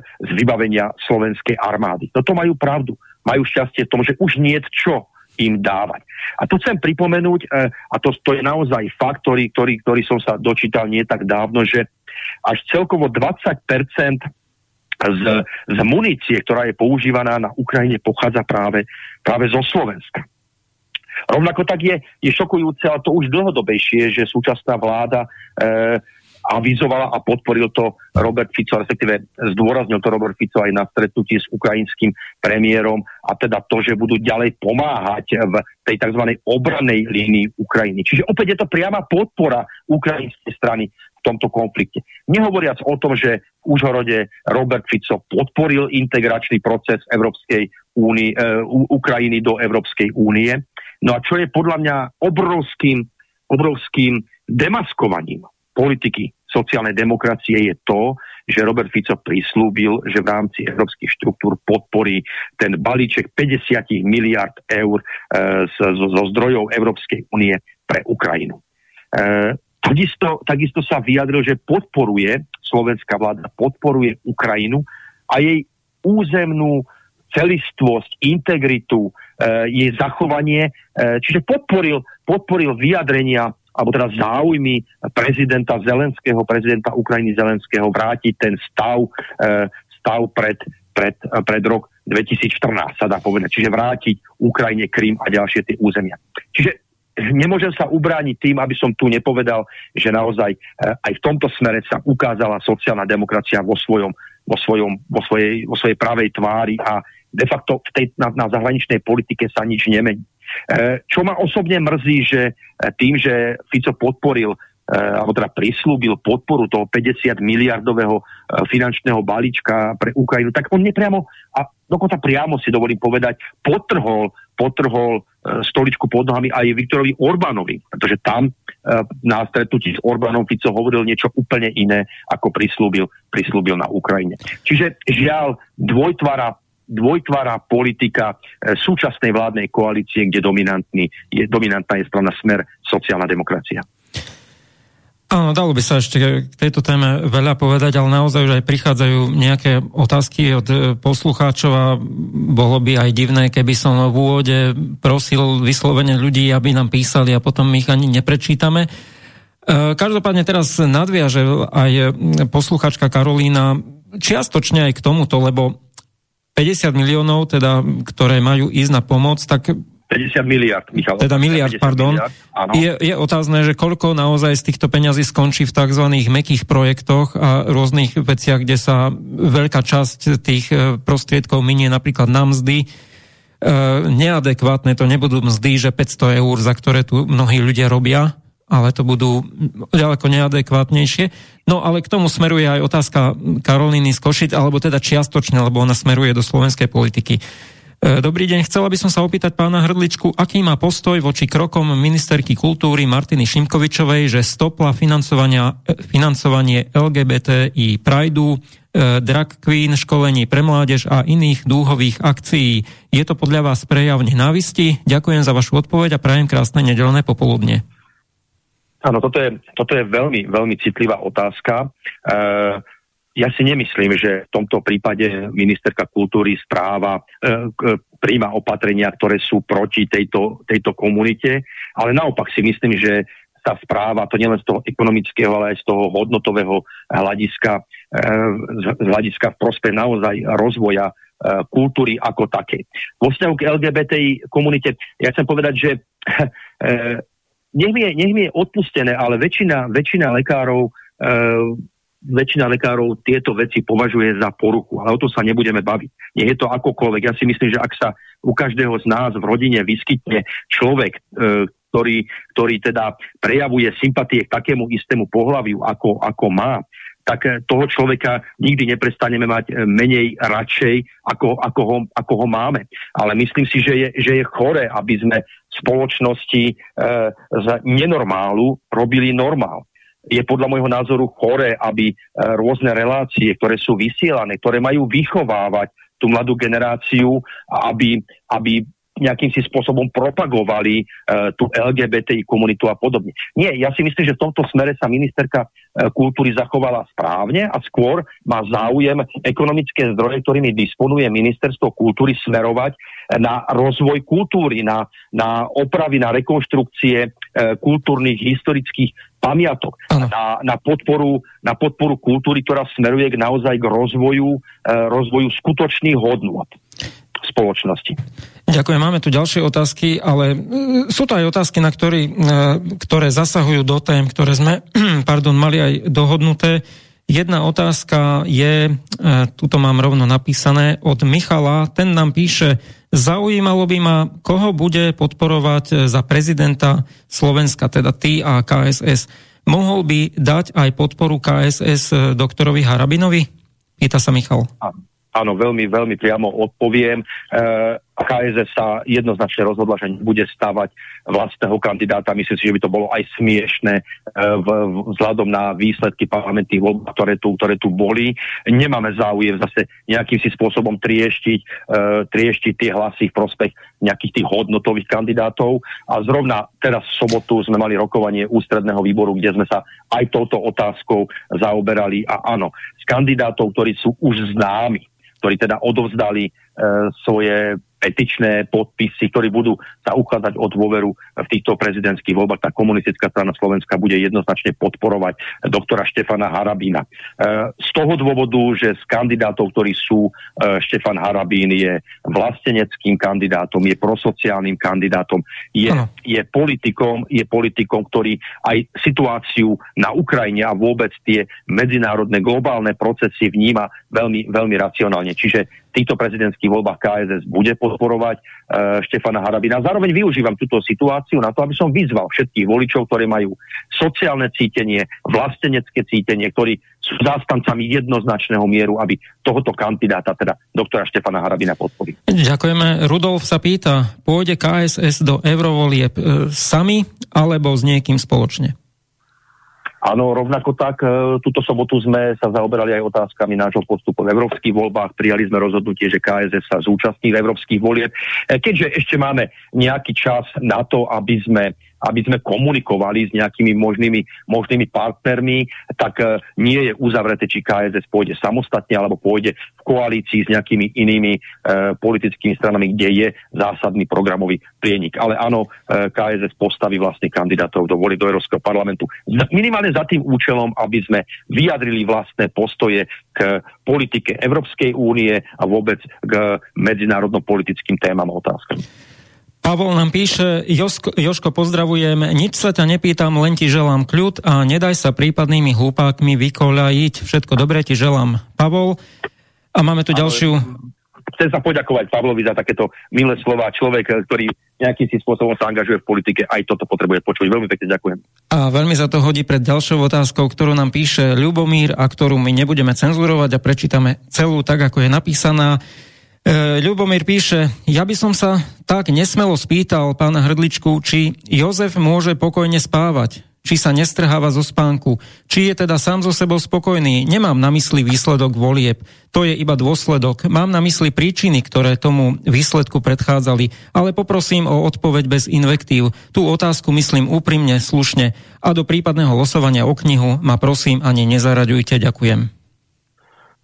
z vybavenia slovenskej armády. Toto majú pravdu majú šťastie v tom, že už nie čo im dávať. A to chcem pripomenúť, e, a to, to je naozaj fakt, ktorý, ktorý, ktorý som sa dočítal nie tak dávno, že až celkovo 20% z, z munície, ktorá je používaná na Ukrajine, pochádza práve, práve zo Slovenska. Rovnako tak je, je šokujúce, ale to už dlhodobejšie, že súčasná vláda e, avizovala a podporil to Robert Fico, respektíve zdôraznil to Robert Fico aj na stretnutí s ukrajinským premiérom a teda to, že budú ďalej pomáhať v tej tzv. obranej línii Ukrajiny. Čiže opäť je to priama podpora ukrajinskej strany v tomto konflikte. Nehovoriac o tom, že v Užhorode Robert Fico podporil integračný proces Európskej únie, e, Ukrajiny do Európskej únie. No a čo je podľa mňa obrovským, obrovským demaskovaním politiky sociálnej demokracie je to, že Robert Fico prislúbil, že v rámci európskych štruktúr podporí ten balíček 50 miliard eur e, zo, zdrojov Európskej únie pre Ukrajinu. E, takisto, takisto sa vyjadril, že podporuje, slovenská vláda podporuje Ukrajinu a jej územnú celistvosť, integritu, e, jej zachovanie, e, čiže podporil, podporil vyjadrenia alebo teda záujmy prezidenta Zelenského, prezidenta Ukrajiny Zelenského vrátiť ten stav, e, stav pred, pred, pred rok 2014, sa dá povedať. Čiže vrátiť Ukrajine Krym a ďalšie tie územia. Čiže nemôžem sa ubrániť tým, aby som tu nepovedal, že naozaj e, aj v tomto smere sa ukázala sociálna demokracia vo, svojom, vo, svojom, vo, svojej, vo svojej pravej tvári a de facto v tej, na, na zahraničnej politike sa nič nemení. E, čo ma osobne mrzí, že e, tým, že Fico podporil e, alebo teda prislúbil podporu toho 50 miliardového finančného balíčka pre Ukrajinu, tak on nepriamo, a dokonca priamo si dovolím povedať, potrhol, potrhol stoličku pod nohami aj Viktorovi Orbánovi, pretože tam na stretnutí s Orbánom Fico hovoril niečo úplne iné, ako prislúbil, prislúbil na Ukrajine. Čiže žiaľ, dvojtvara dvojtvará politika e, súčasnej vládnej koalície, kde dominantný, je, dominantná je strana Smer sociálna demokracia. Áno, dalo by sa ešte k tejto téme veľa povedať, ale naozaj už aj prichádzajú nejaké otázky od e, poslucháčov a bolo by aj divné, keby som v úvode prosil vyslovene ľudí, aby nám písali a potom ich ani neprečítame. E, každopádne teraz nadviaže aj posluchačka Karolína čiastočne aj k tomuto, lebo 50 miliónov, teda, ktoré majú ísť na pomoc, tak 50 miliard, Michal. Teda miliard, pardon. Miliard, je, je otázne, že koľko naozaj z týchto peňazí skončí v tzv. mekých projektoch a rôznych veciach, kde sa veľká časť tých e, prostriedkov minie napríklad na mzdy. E, neadekvátne to nebudú mzdy, že 500 eur, za ktoré tu mnohí ľudia robia, ale to budú ďaleko neadekvátnejšie. No ale k tomu smeruje aj otázka Karolíny z Košic, alebo teda čiastočne, lebo ona smeruje do slovenskej politiky. E, dobrý deň, chcela by som sa opýtať pána Hrdličku, aký má postoj voči krokom ministerky kultúry Martiny Šimkovičovej, že stopla e, financovanie LGBTI Prideu, e, drag queen, školení pre mládež a iných dúhových akcií. Je to podľa vás prejav nenávisti? Ďakujem za vašu odpoveď a prajem krásne nedelné popoludne. Áno, toto je, toto je veľmi, veľmi citlivá otázka. E, ja si nemyslím, že v tomto prípade ministerka kultúry správa e, príjma opatrenia, ktoré sú proti tejto, tejto komunite, ale naopak si myslím, že sa správa to nielen z toho ekonomického, ale aj z toho hodnotového hľadiska, e, z hľadiska v prospech naozaj rozvoja e, kultúry ako také. Vo vzťahu k LGBTI komunite, ja chcem povedať, že e, nech mi je, nech mi je odpustené, ale väčšina, väčšina lekárov e, väčšina lekárov tieto veci považuje za poruchu, ale o to sa nebudeme baviť. Nie je to akokoľvek. Ja si myslím, že ak sa u každého z nás v rodine vyskytne človek, e, ktorý, ktorý teda prejavuje sympatie k takému istému pohľaviu, ako, ako má, tak e, toho človeka nikdy neprestaneme mať e, menej radšej, ako, ako, ho, ako ho máme. Ale myslím si, že je, že je chore, aby sme spoločnosti e, z nenormálu robili normál je podľa môjho názoru chore, aby rôzne relácie, ktoré sú vysielané, ktoré majú vychovávať tú mladú generáciu, aby, aby nejakým si spôsobom propagovali uh, tú LGBTI komunitu a podobne. Nie, ja si myslím, že v tomto smere sa ministerka kultúry zachovala správne a skôr má záujem ekonomické zdroje, ktorými disponuje ministerstvo kultúry smerovať na rozvoj kultúry, na, na opravy, na rekonštrukcie uh, kultúrnych, historických pamiatok, na, na, podporu, na podporu kultúry, ktorá smeruje k naozaj k rozvoju, e, rozvoju skutočných hodnôt spoločnosti. Ďakujem, máme tu ďalšie otázky, ale e, sú to aj otázky, na ktorý, e, ktoré zasahujú do tém, ktoré sme pardon, mali aj dohodnuté. Jedna otázka je, tuto mám rovno napísané, od Michala, ten nám píše, zaujímalo by ma, koho bude podporovať za prezidenta Slovenska, teda ty a KSS. Mohol by dať aj podporu KSS doktorovi Harabinovi? Pýta sa Michal. Áno, veľmi, veľmi priamo odpoviem. E, KSS sa jednoznačne rozhodla, že bude stávať vlastného kandidáta. Myslím si, že by to bolo aj smiešné e, v, vzhľadom na výsledky parlamentných voľb, ktoré tu, ktoré tu boli. Nemáme záujem zase nejakým si spôsobom trieštiť, e, trieštiť tie hlasy v prospech nejakých tých hodnotových kandidátov. A zrovna teraz v sobotu sme mali rokovanie ústredného výboru, kde sme sa aj touto otázkou zaoberali. A áno, z kandidátov, ktorí sú už známi, ktorí teda odovzdali e, svoje petičné podpisy, ktorí budú sa uchádzať o dôveru v týchto prezidentských voľbách. Tá komunistická strana Slovenska bude jednoznačne podporovať doktora Štefana Harabína. E, z toho dôvodu, že z kandidátov, ktorí sú, e, Štefan Harabín je vlasteneckým kandidátom, je prosociálnym kandidátom, je, je, politikom, je politikom, ktorý aj situáciu na Ukrajine a vôbec tie medzinárodné globálne procesy vníma veľmi, veľmi racionálne. Čiže týchto prezidentských voľbách KSS bude podporovať e, Štefana Harabina. Zároveň využívam túto situáciu na to, aby som vyzval všetkých voličov, ktorí majú sociálne cítenie, vlastenecké cítenie, ktorí sú zástancami jednoznačného mieru, aby tohoto kandidáta, teda doktora Štefana Harabina podporili. Ďakujeme. Rudolf sa pýta, pôjde KSS do eurovolieb e, sami alebo s niekým spoločne? Áno, rovnako tak, e, túto sobotu sme sa zaoberali aj otázkami nášho postupu v európskych voľbách. Prijali sme rozhodnutie, že KSS sa zúčastní v európskych volieb. E, keďže ešte máme nejaký čas na to, aby sme aby sme komunikovali s nejakými možnými, možnými partnermi, tak uh, nie je uzavreté, či KSS pôjde samostatne alebo pôjde v koalícii s nejakými inými uh, politickými stranami, kde je zásadný programový prienik. Ale áno, e, KSS postaví vlastných kandidátov do voli do Európskeho parlamentu. Minimálne za tým účelom, aby sme vyjadrili vlastné postoje k politike Európskej únie a vôbec k medzinárodno-politickým témam a otázkam. Pavol nám píše, Josko, Joško, pozdravujem, nič sa ťa nepýtam, len ti želám kľud a nedaj sa prípadnými hlupákmi vykoľajiť. Všetko dobré ti želám, Pavol. A máme tu ďalšiu... Chcem sa poďakovať Pavlovi za takéto milé slova. Človek, ktorý nejakým si spôsobom sa angažuje v politike, aj toto potrebuje počuť. Veľmi pekne ďakujem. A veľmi za to hodí pred ďalšou otázkou, ktorú nám píše Ľubomír a ktorú my nebudeme cenzurovať a prečítame celú tak, ako je napísaná. E, Ľubomír píše, ja by som sa tak nesmelo spýtal pána Hrdličku, či Jozef môže pokojne spávať. či sa nestrháva zo spánku, či je teda sám so sebou spokojný. Nemám na mysli výsledok volieb, to je iba dôsledok. Mám na mysli príčiny, ktoré tomu výsledku predchádzali, ale poprosím o odpoveď bez invektív. Tú otázku myslím úprimne, slušne a do prípadného losovania o knihu ma prosím ani nezaraďujte. Ďakujem.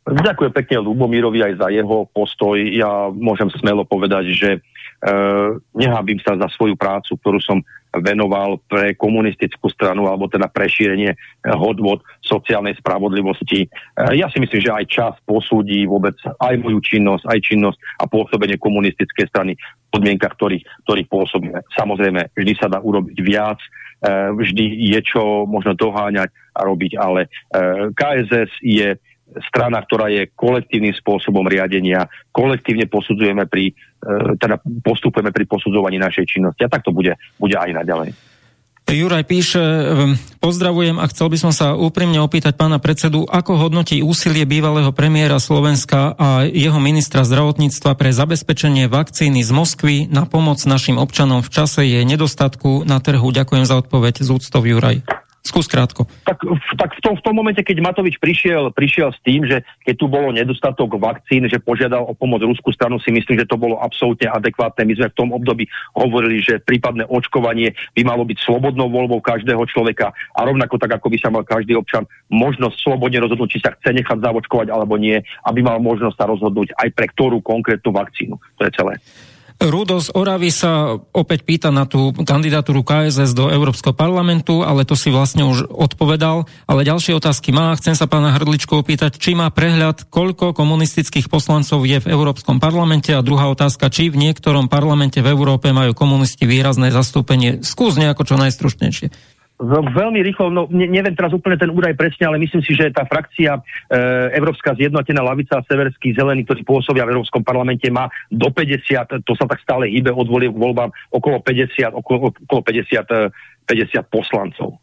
Ďakujem pekne Lubomírovi aj za jeho postoj. Ja môžem smelo povedať, že e, nehábim sa za svoju prácu, ktorú som venoval pre komunistickú stranu alebo teda pre šírenie eh, hodvod sociálnej spravodlivosti. Eh, ja si myslím, že aj čas posúdi vôbec aj moju činnosť, aj činnosť a pôsobenie komunistickej strany v podmienkach, ktorých, ktorých pôsobíme. Samozrejme, vždy sa dá urobiť viac, eh, vždy je čo možno doháňať a robiť, ale KSS je strana, ktorá je kolektívnym spôsobom riadenia, kolektívne posudzujeme pri, e, teda postupujeme pri posudzovaní našej činnosti a tak to bude, bude aj naďalej. Juraj píše, ehm, pozdravujem a chcel by som sa úprimne opýtať pána predsedu, ako hodnotí úsilie bývalého premiéra Slovenska a jeho ministra zdravotníctva pre zabezpečenie vakcíny z Moskvy na pomoc našim občanom v čase je nedostatku na trhu. Ďakujem za odpoveď z úctov Juraj. Skús krátko. Tak, tak v, tom, v tom momente, keď Matovič prišiel, prišiel s tým, že keď tu bolo nedostatok vakcín, že požiadal o pomoc ruskú stranu, si myslím, že to bolo absolútne adekvátne. My sme v tom období hovorili, že prípadné očkovanie by malo byť slobodnou voľbou každého človeka a rovnako tak, ako by sa mal každý občan možnosť slobodne rozhodnúť, či sa chce nechať zavočkovať alebo nie, aby mal možnosť sa rozhodnúť aj pre ktorú konkrétnu vakcínu. To je celé. Rudo z Oravy sa opäť pýta na tú kandidatúru KSS do Európskeho parlamentu, ale to si vlastne už odpovedal. Ale ďalšie otázky má. Chcem sa pána Hrdličku opýtať, či má prehľad, koľko komunistických poslancov je v Európskom parlamente a druhá otázka, či v niektorom parlamente v Európe majú komunisti výrazné zastúpenie. Skús nejako čo najstručnejšie. Veľmi rýchlo, no ne, neviem teraz úplne ten údaj presne, ale myslím si, že tá frakcia e, Európska zjednotená lavica a severský zelený, ktorý pôsobia v Európskom parlamente, má do 50, to sa tak stále hýbe od k voľbám, okolo 50, okolo, okolo 50, 50 e, poslancov.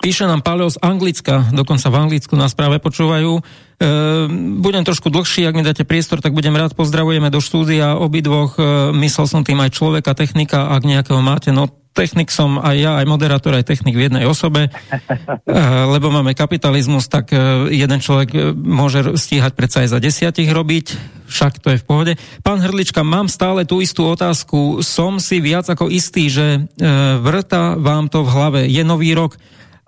Píše nám Paolo z Anglicka, dokonca v Anglicku nás práve počúvajú. E, budem trošku dlhší, ak mi dáte priestor, tak budem rád. Pozdravujeme do štúdia obidvoch. E, myslel som tým aj človeka, technika, ak nejakého máte, no technik som aj ja, aj moderátor, aj technik v jednej osobe, eh, lebo máme kapitalizmus, tak jeden človek môže stíhať predsa aj za desiatich robiť, však to je v pohode. Pán Hrdlička, mám stále tú istú otázku. Som si viac ako istý, že vrta vám to v hlave. Je nový rok,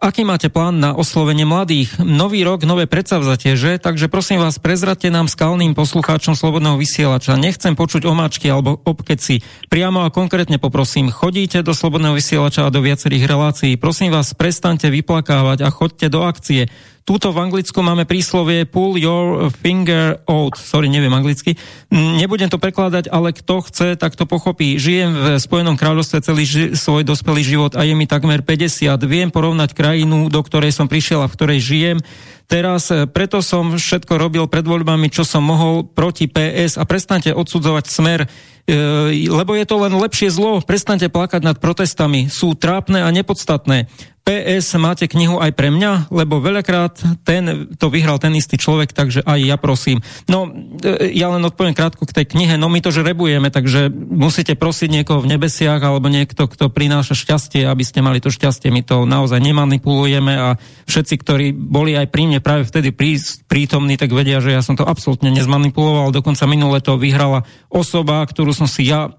Aký máte plán na oslovenie mladých? Nový rok, nové predsavzatie, že? Takže prosím vás, prezradte nám skalným poslucháčom Slobodného vysielača. Nechcem počuť omáčky alebo obkeci. Priamo a konkrétne poprosím, chodíte do Slobodného vysielača a do viacerých relácií. Prosím vás, prestante vyplakávať a chodte do akcie. Túto v Anglicku máme príslovie pull your finger out. Sorry, neviem anglicky. Nebudem to prekladať, ale kto chce, tak to pochopí. Žijem v Spojenom kráľovstve celý ži- svoj dospelý život a je mi takmer 50. Viem porovnať krajinu, do ktorej som prišiel a v ktorej žijem. Teraz e, preto som všetko robil pred voľbami, čo som mohol proti PS a prestante odsudzovať smer, e, lebo je to len lepšie zlo. Prestante plakať nad protestami. Sú trápne a nepodstatné. PS, máte knihu aj pre mňa, lebo veľakrát ten, to vyhral ten istý človek, takže aj ja prosím. No, e, ja len odpoviem krátko k tej knihe, no my to žrebujeme, takže musíte prosiť niekoho v nebesiach, alebo niekto, kto prináša šťastie, aby ste mali to šťastie. My to naozaj nemanipulujeme a všetci, ktorí boli aj pri mne práve vtedy prí, prítomní, tak vedia, že ja som to absolútne nezmanipuloval. Dokonca minule to vyhrala osoba, ktorú som si ja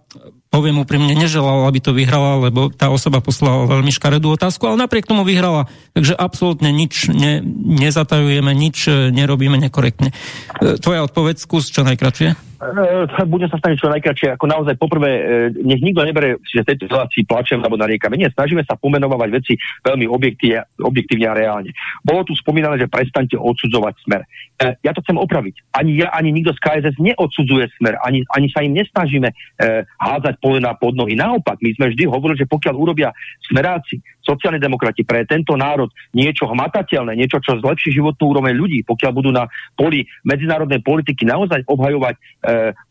poviem úprimne, neželal, aby to vyhrala, lebo tá osoba poslala veľmi škaredú otázku, ale napriek tomu vyhrala. Takže absolútne nič ne, nezatajujeme, nič nerobíme nekorektne. E, tvoja odpoveď, skús čo najkračšie. Uh, budem sa stane čo najkračšie. Ako naozaj poprvé, uh, nech nikto nebere, že v tejto relácii plačem alebo nariekame. Nie, snažíme sa pomenovať veci veľmi objektívne, objektívne a reálne. Bolo tu spomínané, že prestante odsudzovať smer. Ja to chcem opraviť. Ani ja, ani nikto z KSS neodsudzuje smer, ani, ani sa im nesnažíme hádzať polená pod nohy. Naopak, my sme vždy hovorili, že pokiaľ urobia smeráci, sociálni demokrati pre tento národ niečo hmatateľné, niečo, čo zlepší životnú úroveň ľudí, pokiaľ budú na poli medzinárodnej politiky naozaj obhajovať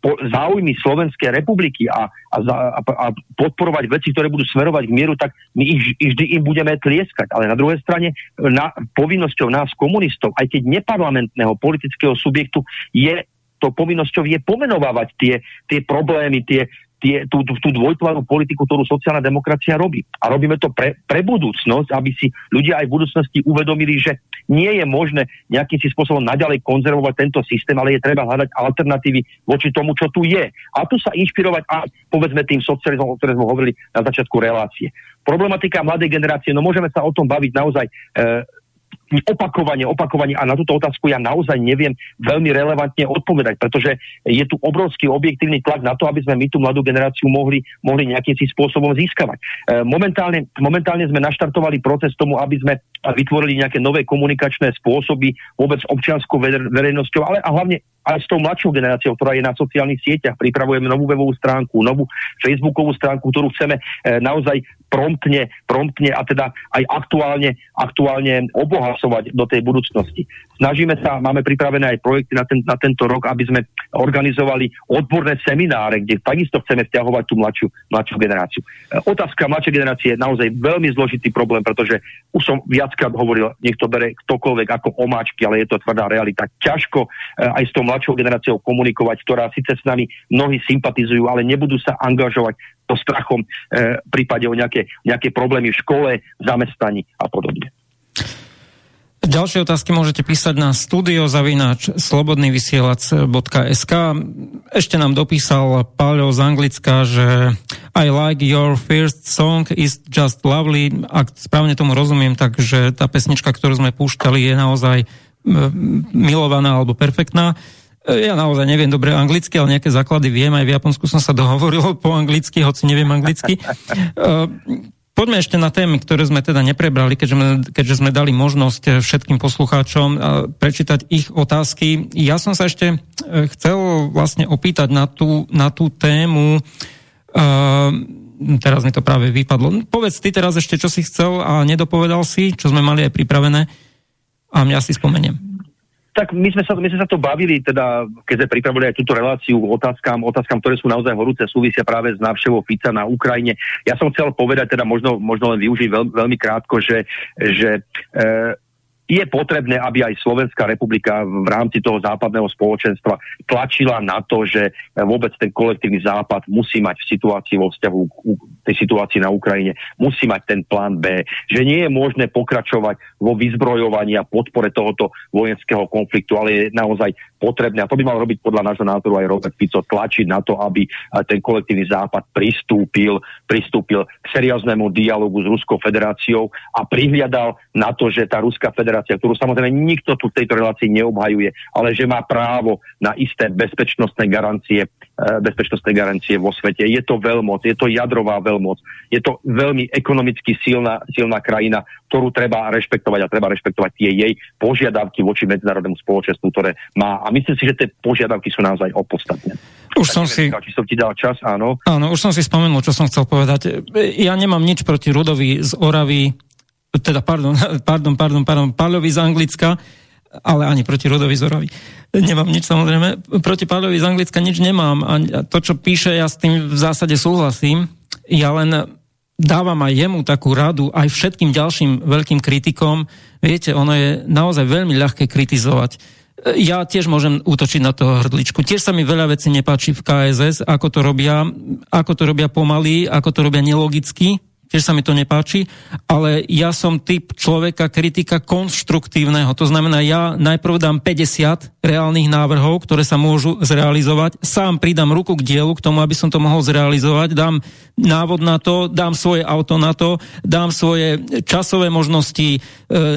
po, záujmy Slovenskej republiky a, a, a, a podporovať veci, ktoré budú smerovať k mieru, tak my ich vždy im budeme tlieskať. Ale na druhej strane na, povinnosťou nás komunistov, aj keď neparlamentného politického subjektu, je to povinnosťou je pomenovávať tie, tie problémy, tie, tie, tú, tú, tú dvojtvarú politiku, ktorú sociálna demokracia robí. A robíme to pre, pre budúcnosť, aby si ľudia aj v budúcnosti uvedomili, že nie je možné nejakým si spôsobom naďalej konzervovať tento systém, ale je treba hľadať alternatívy voči tomu, čo tu je. A tu sa inšpirovať aj povedzme tým socializmom, o ktorom sme hovorili na začiatku relácie. Problematika mladej generácie, no môžeme sa o tom baviť naozaj e, opakovane, opakovane a na túto otázku ja naozaj neviem veľmi relevantne odpovedať, pretože je tu obrovský objektívny tlak na to, aby sme my tú mladú generáciu mohli, mohli nejakým si spôsobom získavať. E, momentálne, momentálne sme naštartovali proces tomu, aby sme vytvorili nejaké nové komunikačné spôsoby vôbec občianskou verejnosťou, ale a hlavne aj s tou mladšou generáciou, ktorá je na sociálnych sieťach. Pripravujeme novú webovú stránku, novú facebookovú stránku, ktorú chceme e, naozaj promptne, promptne a teda aj aktuálne, aktuálne obohacovať do tej budúcnosti. Snažíme sa, máme pripravené aj projekty na, ten, na tento rok, aby sme organizovali odborné semináre, kde takisto chceme vťahovať tú mladšiu, mladšiu generáciu. E, otázka mladšej generácie je naozaj veľmi zložitý problém, pretože už som viackrát hovoril, nech to bere ktokoľvek ako omáčky, ale je to tvrdá realita. Ťažko e, aj s tou mladšou generáciou komunikovať, ktorá síce s nami mnohí sympatizujú, ale nebudú sa angažovať so strachom e, prípade o nejaké, nejaké problémy v škole, v zamestnaní a podobne. Ďalšie otázky môžete písať na studiozavináč slobodnyvysielac.sk Ešte nám dopísal Paľo z Anglicka, že I like your first song is just lovely. Ak správne tomu rozumiem, takže tá pesnička, ktorú sme púšťali, je naozaj milovaná alebo perfektná. Ja naozaj neviem dobre anglicky, ale nejaké základy viem. Aj v Japonsku som sa dohovoril po anglicky, hoci neviem anglicky. Poďme ešte na témy, ktoré sme teda neprebrali, keďže sme, keďže sme dali možnosť všetkým poslucháčom prečítať ich otázky. Ja som sa ešte e, chcel vlastne opýtať na tú, na tú tému, uh, teraz mi to práve vypadlo. Povedz ty teraz ešte, čo si chcel a nedopovedal si, čo sme mali aj pripravené a mňa si spomeniem. Tak my sme, sa, my sme sa to bavili, teda, keď sme pripravili aj túto reláciu otázkam, otázkam, ktoré sú naozaj horúce, súvisia práve s návštevou Fica na Ukrajine. Ja som chcel povedať, teda možno, možno len využiť veľ, veľmi krátko, že, že e, je potrebné, aby aj Slovenská republika v rámci toho západného spoločenstva tlačila na to, že vôbec ten kolektívny západ musí mať v situácii vo vzťahu k tej situácii na Ukrajine, musí mať ten plán B, že nie je možné pokračovať vo vyzbrojovaní a podpore tohoto vojenského konfliktu, ale je naozaj potrebné, a to by mal robiť podľa nášho názoru aj Robert Fico, tlačiť na to, aby ten kolektívny západ pristúpil, pristúpil k serióznemu dialogu s Ruskou federáciou a prihliadal na to, že tá Ruská federácia, ktorú samozrejme nikto tu v tejto relácii neobhajuje, ale že má právo na isté bezpečnostné garancie Eh, bezpečnostnej garancie vo svete. Je to veľmoc, je to jadrová veľmoc, je to veľmi ekonomicky silná, silná krajina, ktorú treba rešpektovať a treba rešpektovať tie jej požiadavky voči medzinárodnému spoločenstvu, ktoré má. Myslím si, že tie požiadavky sú naozaj opodstatné. Už som si... Či som ti dal čas, áno. Áno, už som si spomenul, čo som chcel povedať. Ja nemám nič proti Rudovi z Oravy, teda pardon, pardon, pardon, pardon, Páľovi z Anglicka, ale ani proti Rudovi Zorovi. Nemám nič samozrejme. Proti Páľovi z Anglicka nič nemám. A to, čo píše, ja s tým v zásade súhlasím. Ja len dávam aj jemu takú radu, aj všetkým ďalším veľkým kritikom. Viete, ono je naozaj veľmi ľahké kritizovať. Ja tiež môžem útočiť na toho hrdličku. Tiež sa mi veľa vecí nepáči v KSS, ako to robia, ako to robia pomaly, ako to robia nelogicky, tiež sa mi to nepáči, ale ja som typ človeka kritika konštruktívneho. To znamená, ja najprv dám 50 reálnych návrhov, ktoré sa môžu zrealizovať, sám pridám ruku k dielu k tomu, aby som to mohol zrealizovať, dám návod na to, dám svoje auto na to, dám svoje časové možnosti, e,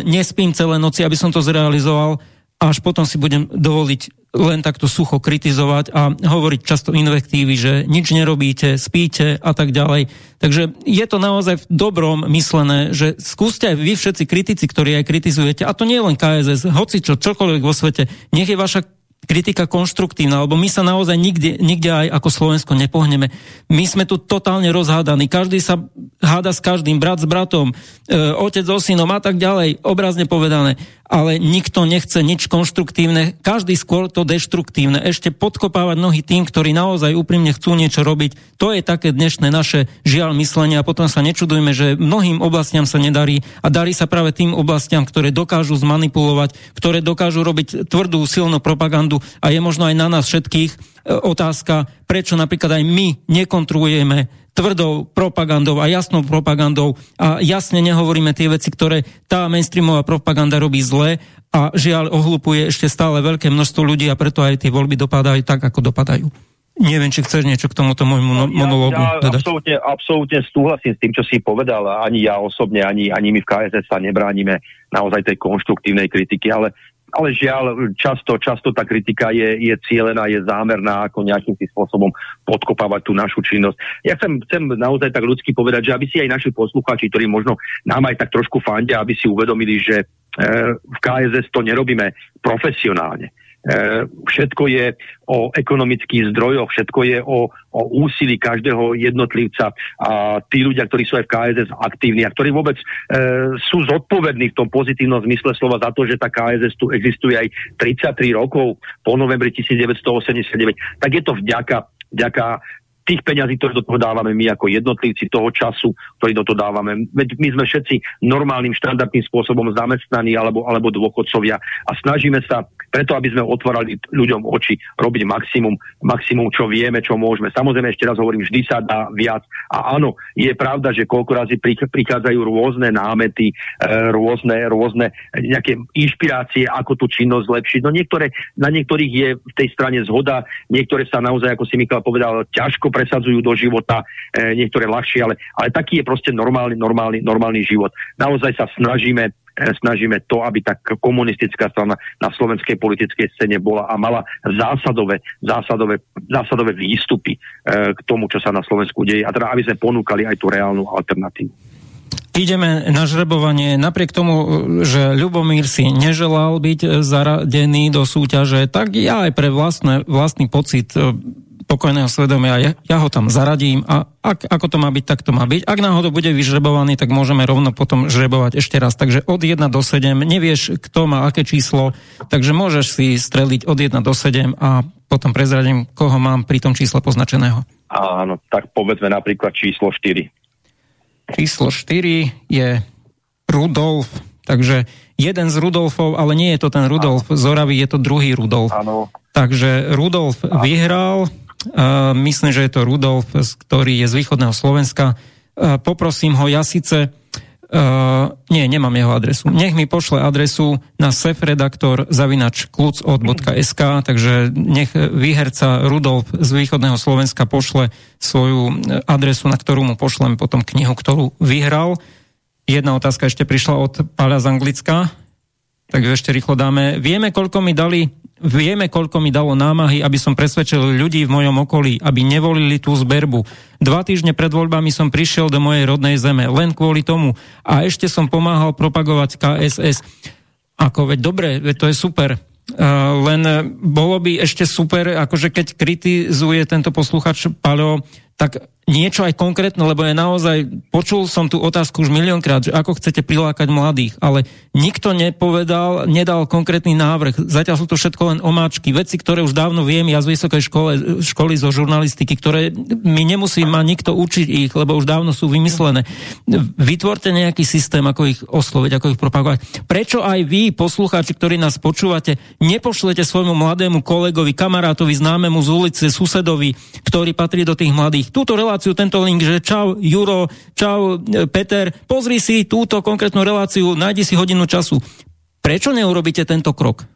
nespím celé noci, aby som to zrealizoval až potom si budem dovoliť len takto sucho kritizovať a hovoriť často invektívy, že nič nerobíte, spíte a tak ďalej. Takže je to naozaj v dobrom myslené, že skúste aj vy všetci kritici, ktorí aj kritizujete, a to nie len KSS, hoci čo, čokoľvek vo svete, nech je vaša kritika konštruktívna, lebo my sa naozaj nikde, nikde aj ako Slovensko nepohneme. My sme tu totálne rozhádaní, každý sa háda s každým, brat s bratom, e, otec so synom a tak ďalej, obrazne povedané. ale nikto nechce nič konštruktívne, každý skôr to deštruktívne, ešte podkopávať nohy tým, ktorí naozaj úprimne chcú niečo robiť. To je také dnešné naše žiaľ myslenie a potom sa nečudujme, že mnohým oblastiam sa nedarí a darí sa práve tým oblastiam, ktoré dokážu zmanipulovať, ktoré dokážu robiť tvrdú, silnú propagandu a je možno aj na nás všetkých e, otázka, prečo napríklad aj my nekontrolujeme tvrdou propagandou a jasnou propagandou a jasne nehovoríme tie veci, ktoré tá mainstreamová propaganda robí zle a žiaľ ohlupuje ešte stále veľké množstvo ľudí a preto aj tie voľby dopadajú tak, ako dopadajú. Neviem, či chceš niečo k tomuto môjmu no, monológu ja, ja dodať. absolútne, absolútne súhlasím s tým, čo si povedal. Ani ja osobne, ani, ani my v KSS sa nebránime naozaj tej konštruktívnej kritiky, ale ale žiaľ, často, často tá kritika je, je cieľená, je zámerná, ako nejakým tým spôsobom podkopávať tú našu činnosť. Ja chcem, chcem naozaj tak ľudsky povedať, že aby si aj naši poslucháči, ktorí možno nám aj tak trošku fandia, aby si uvedomili, že e, v KSS to nerobíme profesionálne. E, všetko je o ekonomických zdrojoch, všetko je o, o úsilí každého jednotlivca a tí ľudia, ktorí sú aj v KSS aktívni a ktorí vôbec e, sú zodpovední v tom pozitívnom zmysle slova za to, že tá KSS tu existuje aj 33 rokov po novembri 1989, tak je to vďaka, vďaka tých peňazí, ktoré do toho dávame my ako jednotlivci toho času, ktorý do toho dávame. Veď my sme všetci normálnym, štandardným spôsobom zamestnaní alebo, alebo dôchodcovia a snažíme sa preto, aby sme otvárali ľuďom oči, robiť maximum, maximum, čo vieme, čo môžeme. Samozrejme, ešte raz hovorím, vždy sa dá viac. A áno, je pravda, že koľko razy prichádzajú rôzne námety, e, rôzne, rôzne nejaké inšpirácie, ako tú činnosť zlepšiť. No niektoré, na niektorých je v tej strane zhoda, niektoré sa naozaj, ako si Mikal povedal, ťažko presadzujú do života, e, niektoré ľahšie, ale, ale taký je proste normálny, normálny, normálny život. Naozaj sa snažíme snažíme to, aby tá komunistická strana na slovenskej politickej scéne bola a mala zásadové, zásadové, zásadové výstupy e, k tomu, čo sa na Slovensku deje a teda aby sme ponúkali aj tú reálnu alternatívu. Ideme na žrebovanie. Napriek tomu, že Ľubomír si neželal byť zaradený do súťaže, tak ja aj pre vlastné, vlastný pocit pokojného svedomia, ja, ja ho tam zaradím a ak, ako to má byť, tak to má byť. Ak náhodou bude vyžrebovaný, tak môžeme rovno potom žrebovať ešte raz. Takže od 1 do 7, nevieš, kto má aké číslo, takže môžeš si streliť od 1 do 7 a potom prezradím, koho mám pri tom čísle poznačeného. Áno, tak povedzme napríklad číslo 4. Číslo 4 je Rudolf, takže jeden z Rudolfov, ale nie je to ten Rudolf z Oravy, je to druhý Rudolf. Áno. Takže Rudolf vyhral, Uh, myslím, že je to Rudolf, ktorý je z východného Slovenska. Uh, poprosím ho, ja síce Uh, nie, nemám jeho adresu. Nech mi pošle adresu na sefredaktor zavinač klucod.sk, takže nech výherca Rudolf z východného Slovenska pošle svoju adresu, na ktorú mu pošlem potom knihu, ktorú vyhral. Jedna otázka ešte prišla od Páľa z Anglicka, takže ešte rýchlo dáme. Vieme, koľko mi dali Vieme, koľko mi dalo námahy, aby som presvedčil ľudí v mojom okolí, aby nevolili tú zberbu. Dva týždne pred voľbami som prišiel do mojej rodnej zeme, len kvôli tomu. A ešte som pomáhal propagovať KSS. Ako veď dobre, veď to je super. Uh, len bolo by ešte super, akože keď kritizuje tento posluchač Paleo, tak niečo aj konkrétne, lebo je naozaj, počul som tú otázku už miliónkrát, že ako chcete prilákať mladých, ale nikto nepovedal, nedal konkrétny návrh. Zatiaľ sú to všetko len omáčky, veci, ktoré už dávno viem ja z vysokej škole, školy zo žurnalistiky, ktoré mi nemusí ma nikto učiť ich, lebo už dávno sú vymyslené. Vytvorte nejaký systém, ako ich osloviť, ako ich propagovať. Prečo aj vy, poslucháči, ktorí nás počúvate, nepošlete svojmu mladému kolegovi, kamarátovi, známemu z ulice, susedovi, ktorý patrí do tých mladých, túto reláciu, tento link, že čau Juro, čau e, Peter, pozri si túto konkrétnu reláciu, nájdi si hodinu času. Prečo neurobíte tento krok?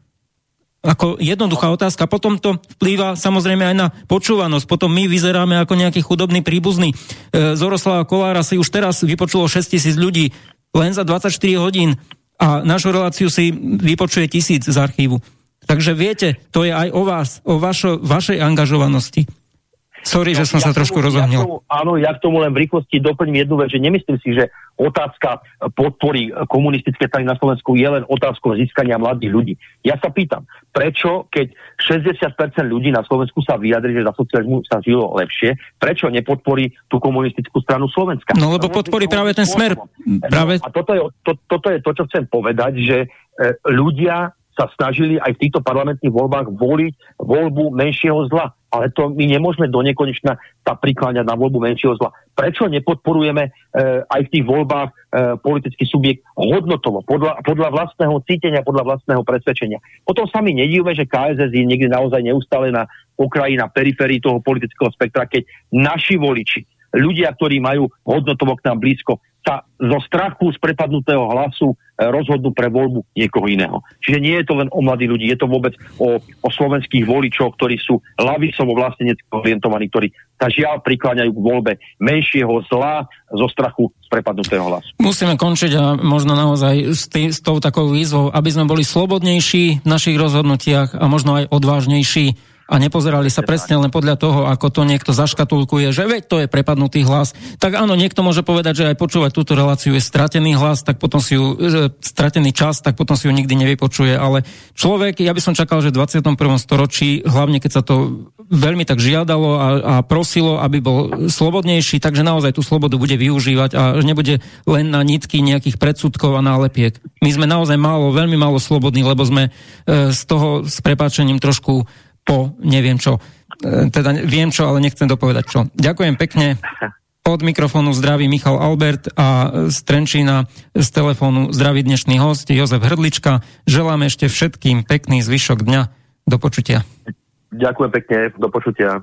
Ako jednoduchá otázka. Potom to vplýva samozrejme aj na počúvanosť. Potom my vyzeráme ako nejaký chudobný príbuzný. E, Zoroslava Kolára si už teraz vypočulo 6 tisíc ľudí len za 24 hodín a našu reláciu si vypočuje tisíc z archívu. Takže viete, to je aj o vás, o vašo, vašej angažovanosti. Sorry, no, že som ja sa trošku rozohnil. Ja áno, ja k tomu len v rýchlosti doplním jednu vec, že nemyslím si, že otázka podpory komunistické strany na Slovensku je len otázkou získania mladých ľudí. Ja sa pýtam, prečo, keď 60% ľudí na Slovensku sa vyjadri, že za socializmu sa žilo lepšie, prečo nepodporí tú komunistickú stranu Slovenska? No lebo podporí práve ten smer. Práve... No, a toto je, to, toto je to, čo chcem povedať, že ľudia sa snažili aj v týchto parlamentných voľbách voliť voľbu menšieho zla. Ale to my nemôžeme do nekonečna sa prikláňať na voľbu menšieho zla. Prečo nepodporujeme e, aj v tých voľbách e, politický subjekt hodnotovo, podľa, podľa vlastného cítenia, podľa vlastného presvedčenia. Potom sa mi nedívme, že KSS je niekde naozaj neustále na okraji, na periférii toho politického spektra, keď naši voliči, ľudia, ktorí majú hodnotovo k nám blízko, sa zo strachu z prepadnutého hlasu e, rozhodnú pre voľbu niekoho iného. Čiže nie je to len o mladých ľudí, je to vôbec o, o slovenských voličoch, ktorí sú lavicovo vlastenecky orientovaní, ktorí sa žiaľ prikláňajú k voľbe menšieho zla zo strachu z prepadnutého hlasu. Musíme končiť a možno naozaj s, tý, s tou takou výzvou, aby sme boli slobodnejší v našich rozhodnutiach a možno aj odvážnejší a nepozerali sa presne len podľa toho, ako to niekto zaškatulkuje, že veď to je prepadnutý hlas. Tak áno, niekto môže povedať, že aj počúvať túto reláciu je stratený hlas, tak potom si ju, e, stratený čas, tak potom si ju nikdy nevypočuje, ale človek, ja by som čakal, že v 21. storočí, hlavne keď sa to veľmi tak žiadalo a, a prosilo, aby bol slobodnejší, takže naozaj tú slobodu bude využívať a nebude len na nitky nejakých predsudkov a nálepiek. My sme naozaj málo, veľmi málo slobodní, lebo sme e, z toho s prepáčením trošku po neviem čo. E, teda viem čo, ale nechcem dopovedať čo. Ďakujem pekne. Od mikrofónu zdraví Michal Albert a z Trenčína z telefónu zdraví dnešný host Jozef Hrdlička. Želám ešte všetkým pekný zvyšok dňa. Do počutia. Ďakujem pekne, do počutia.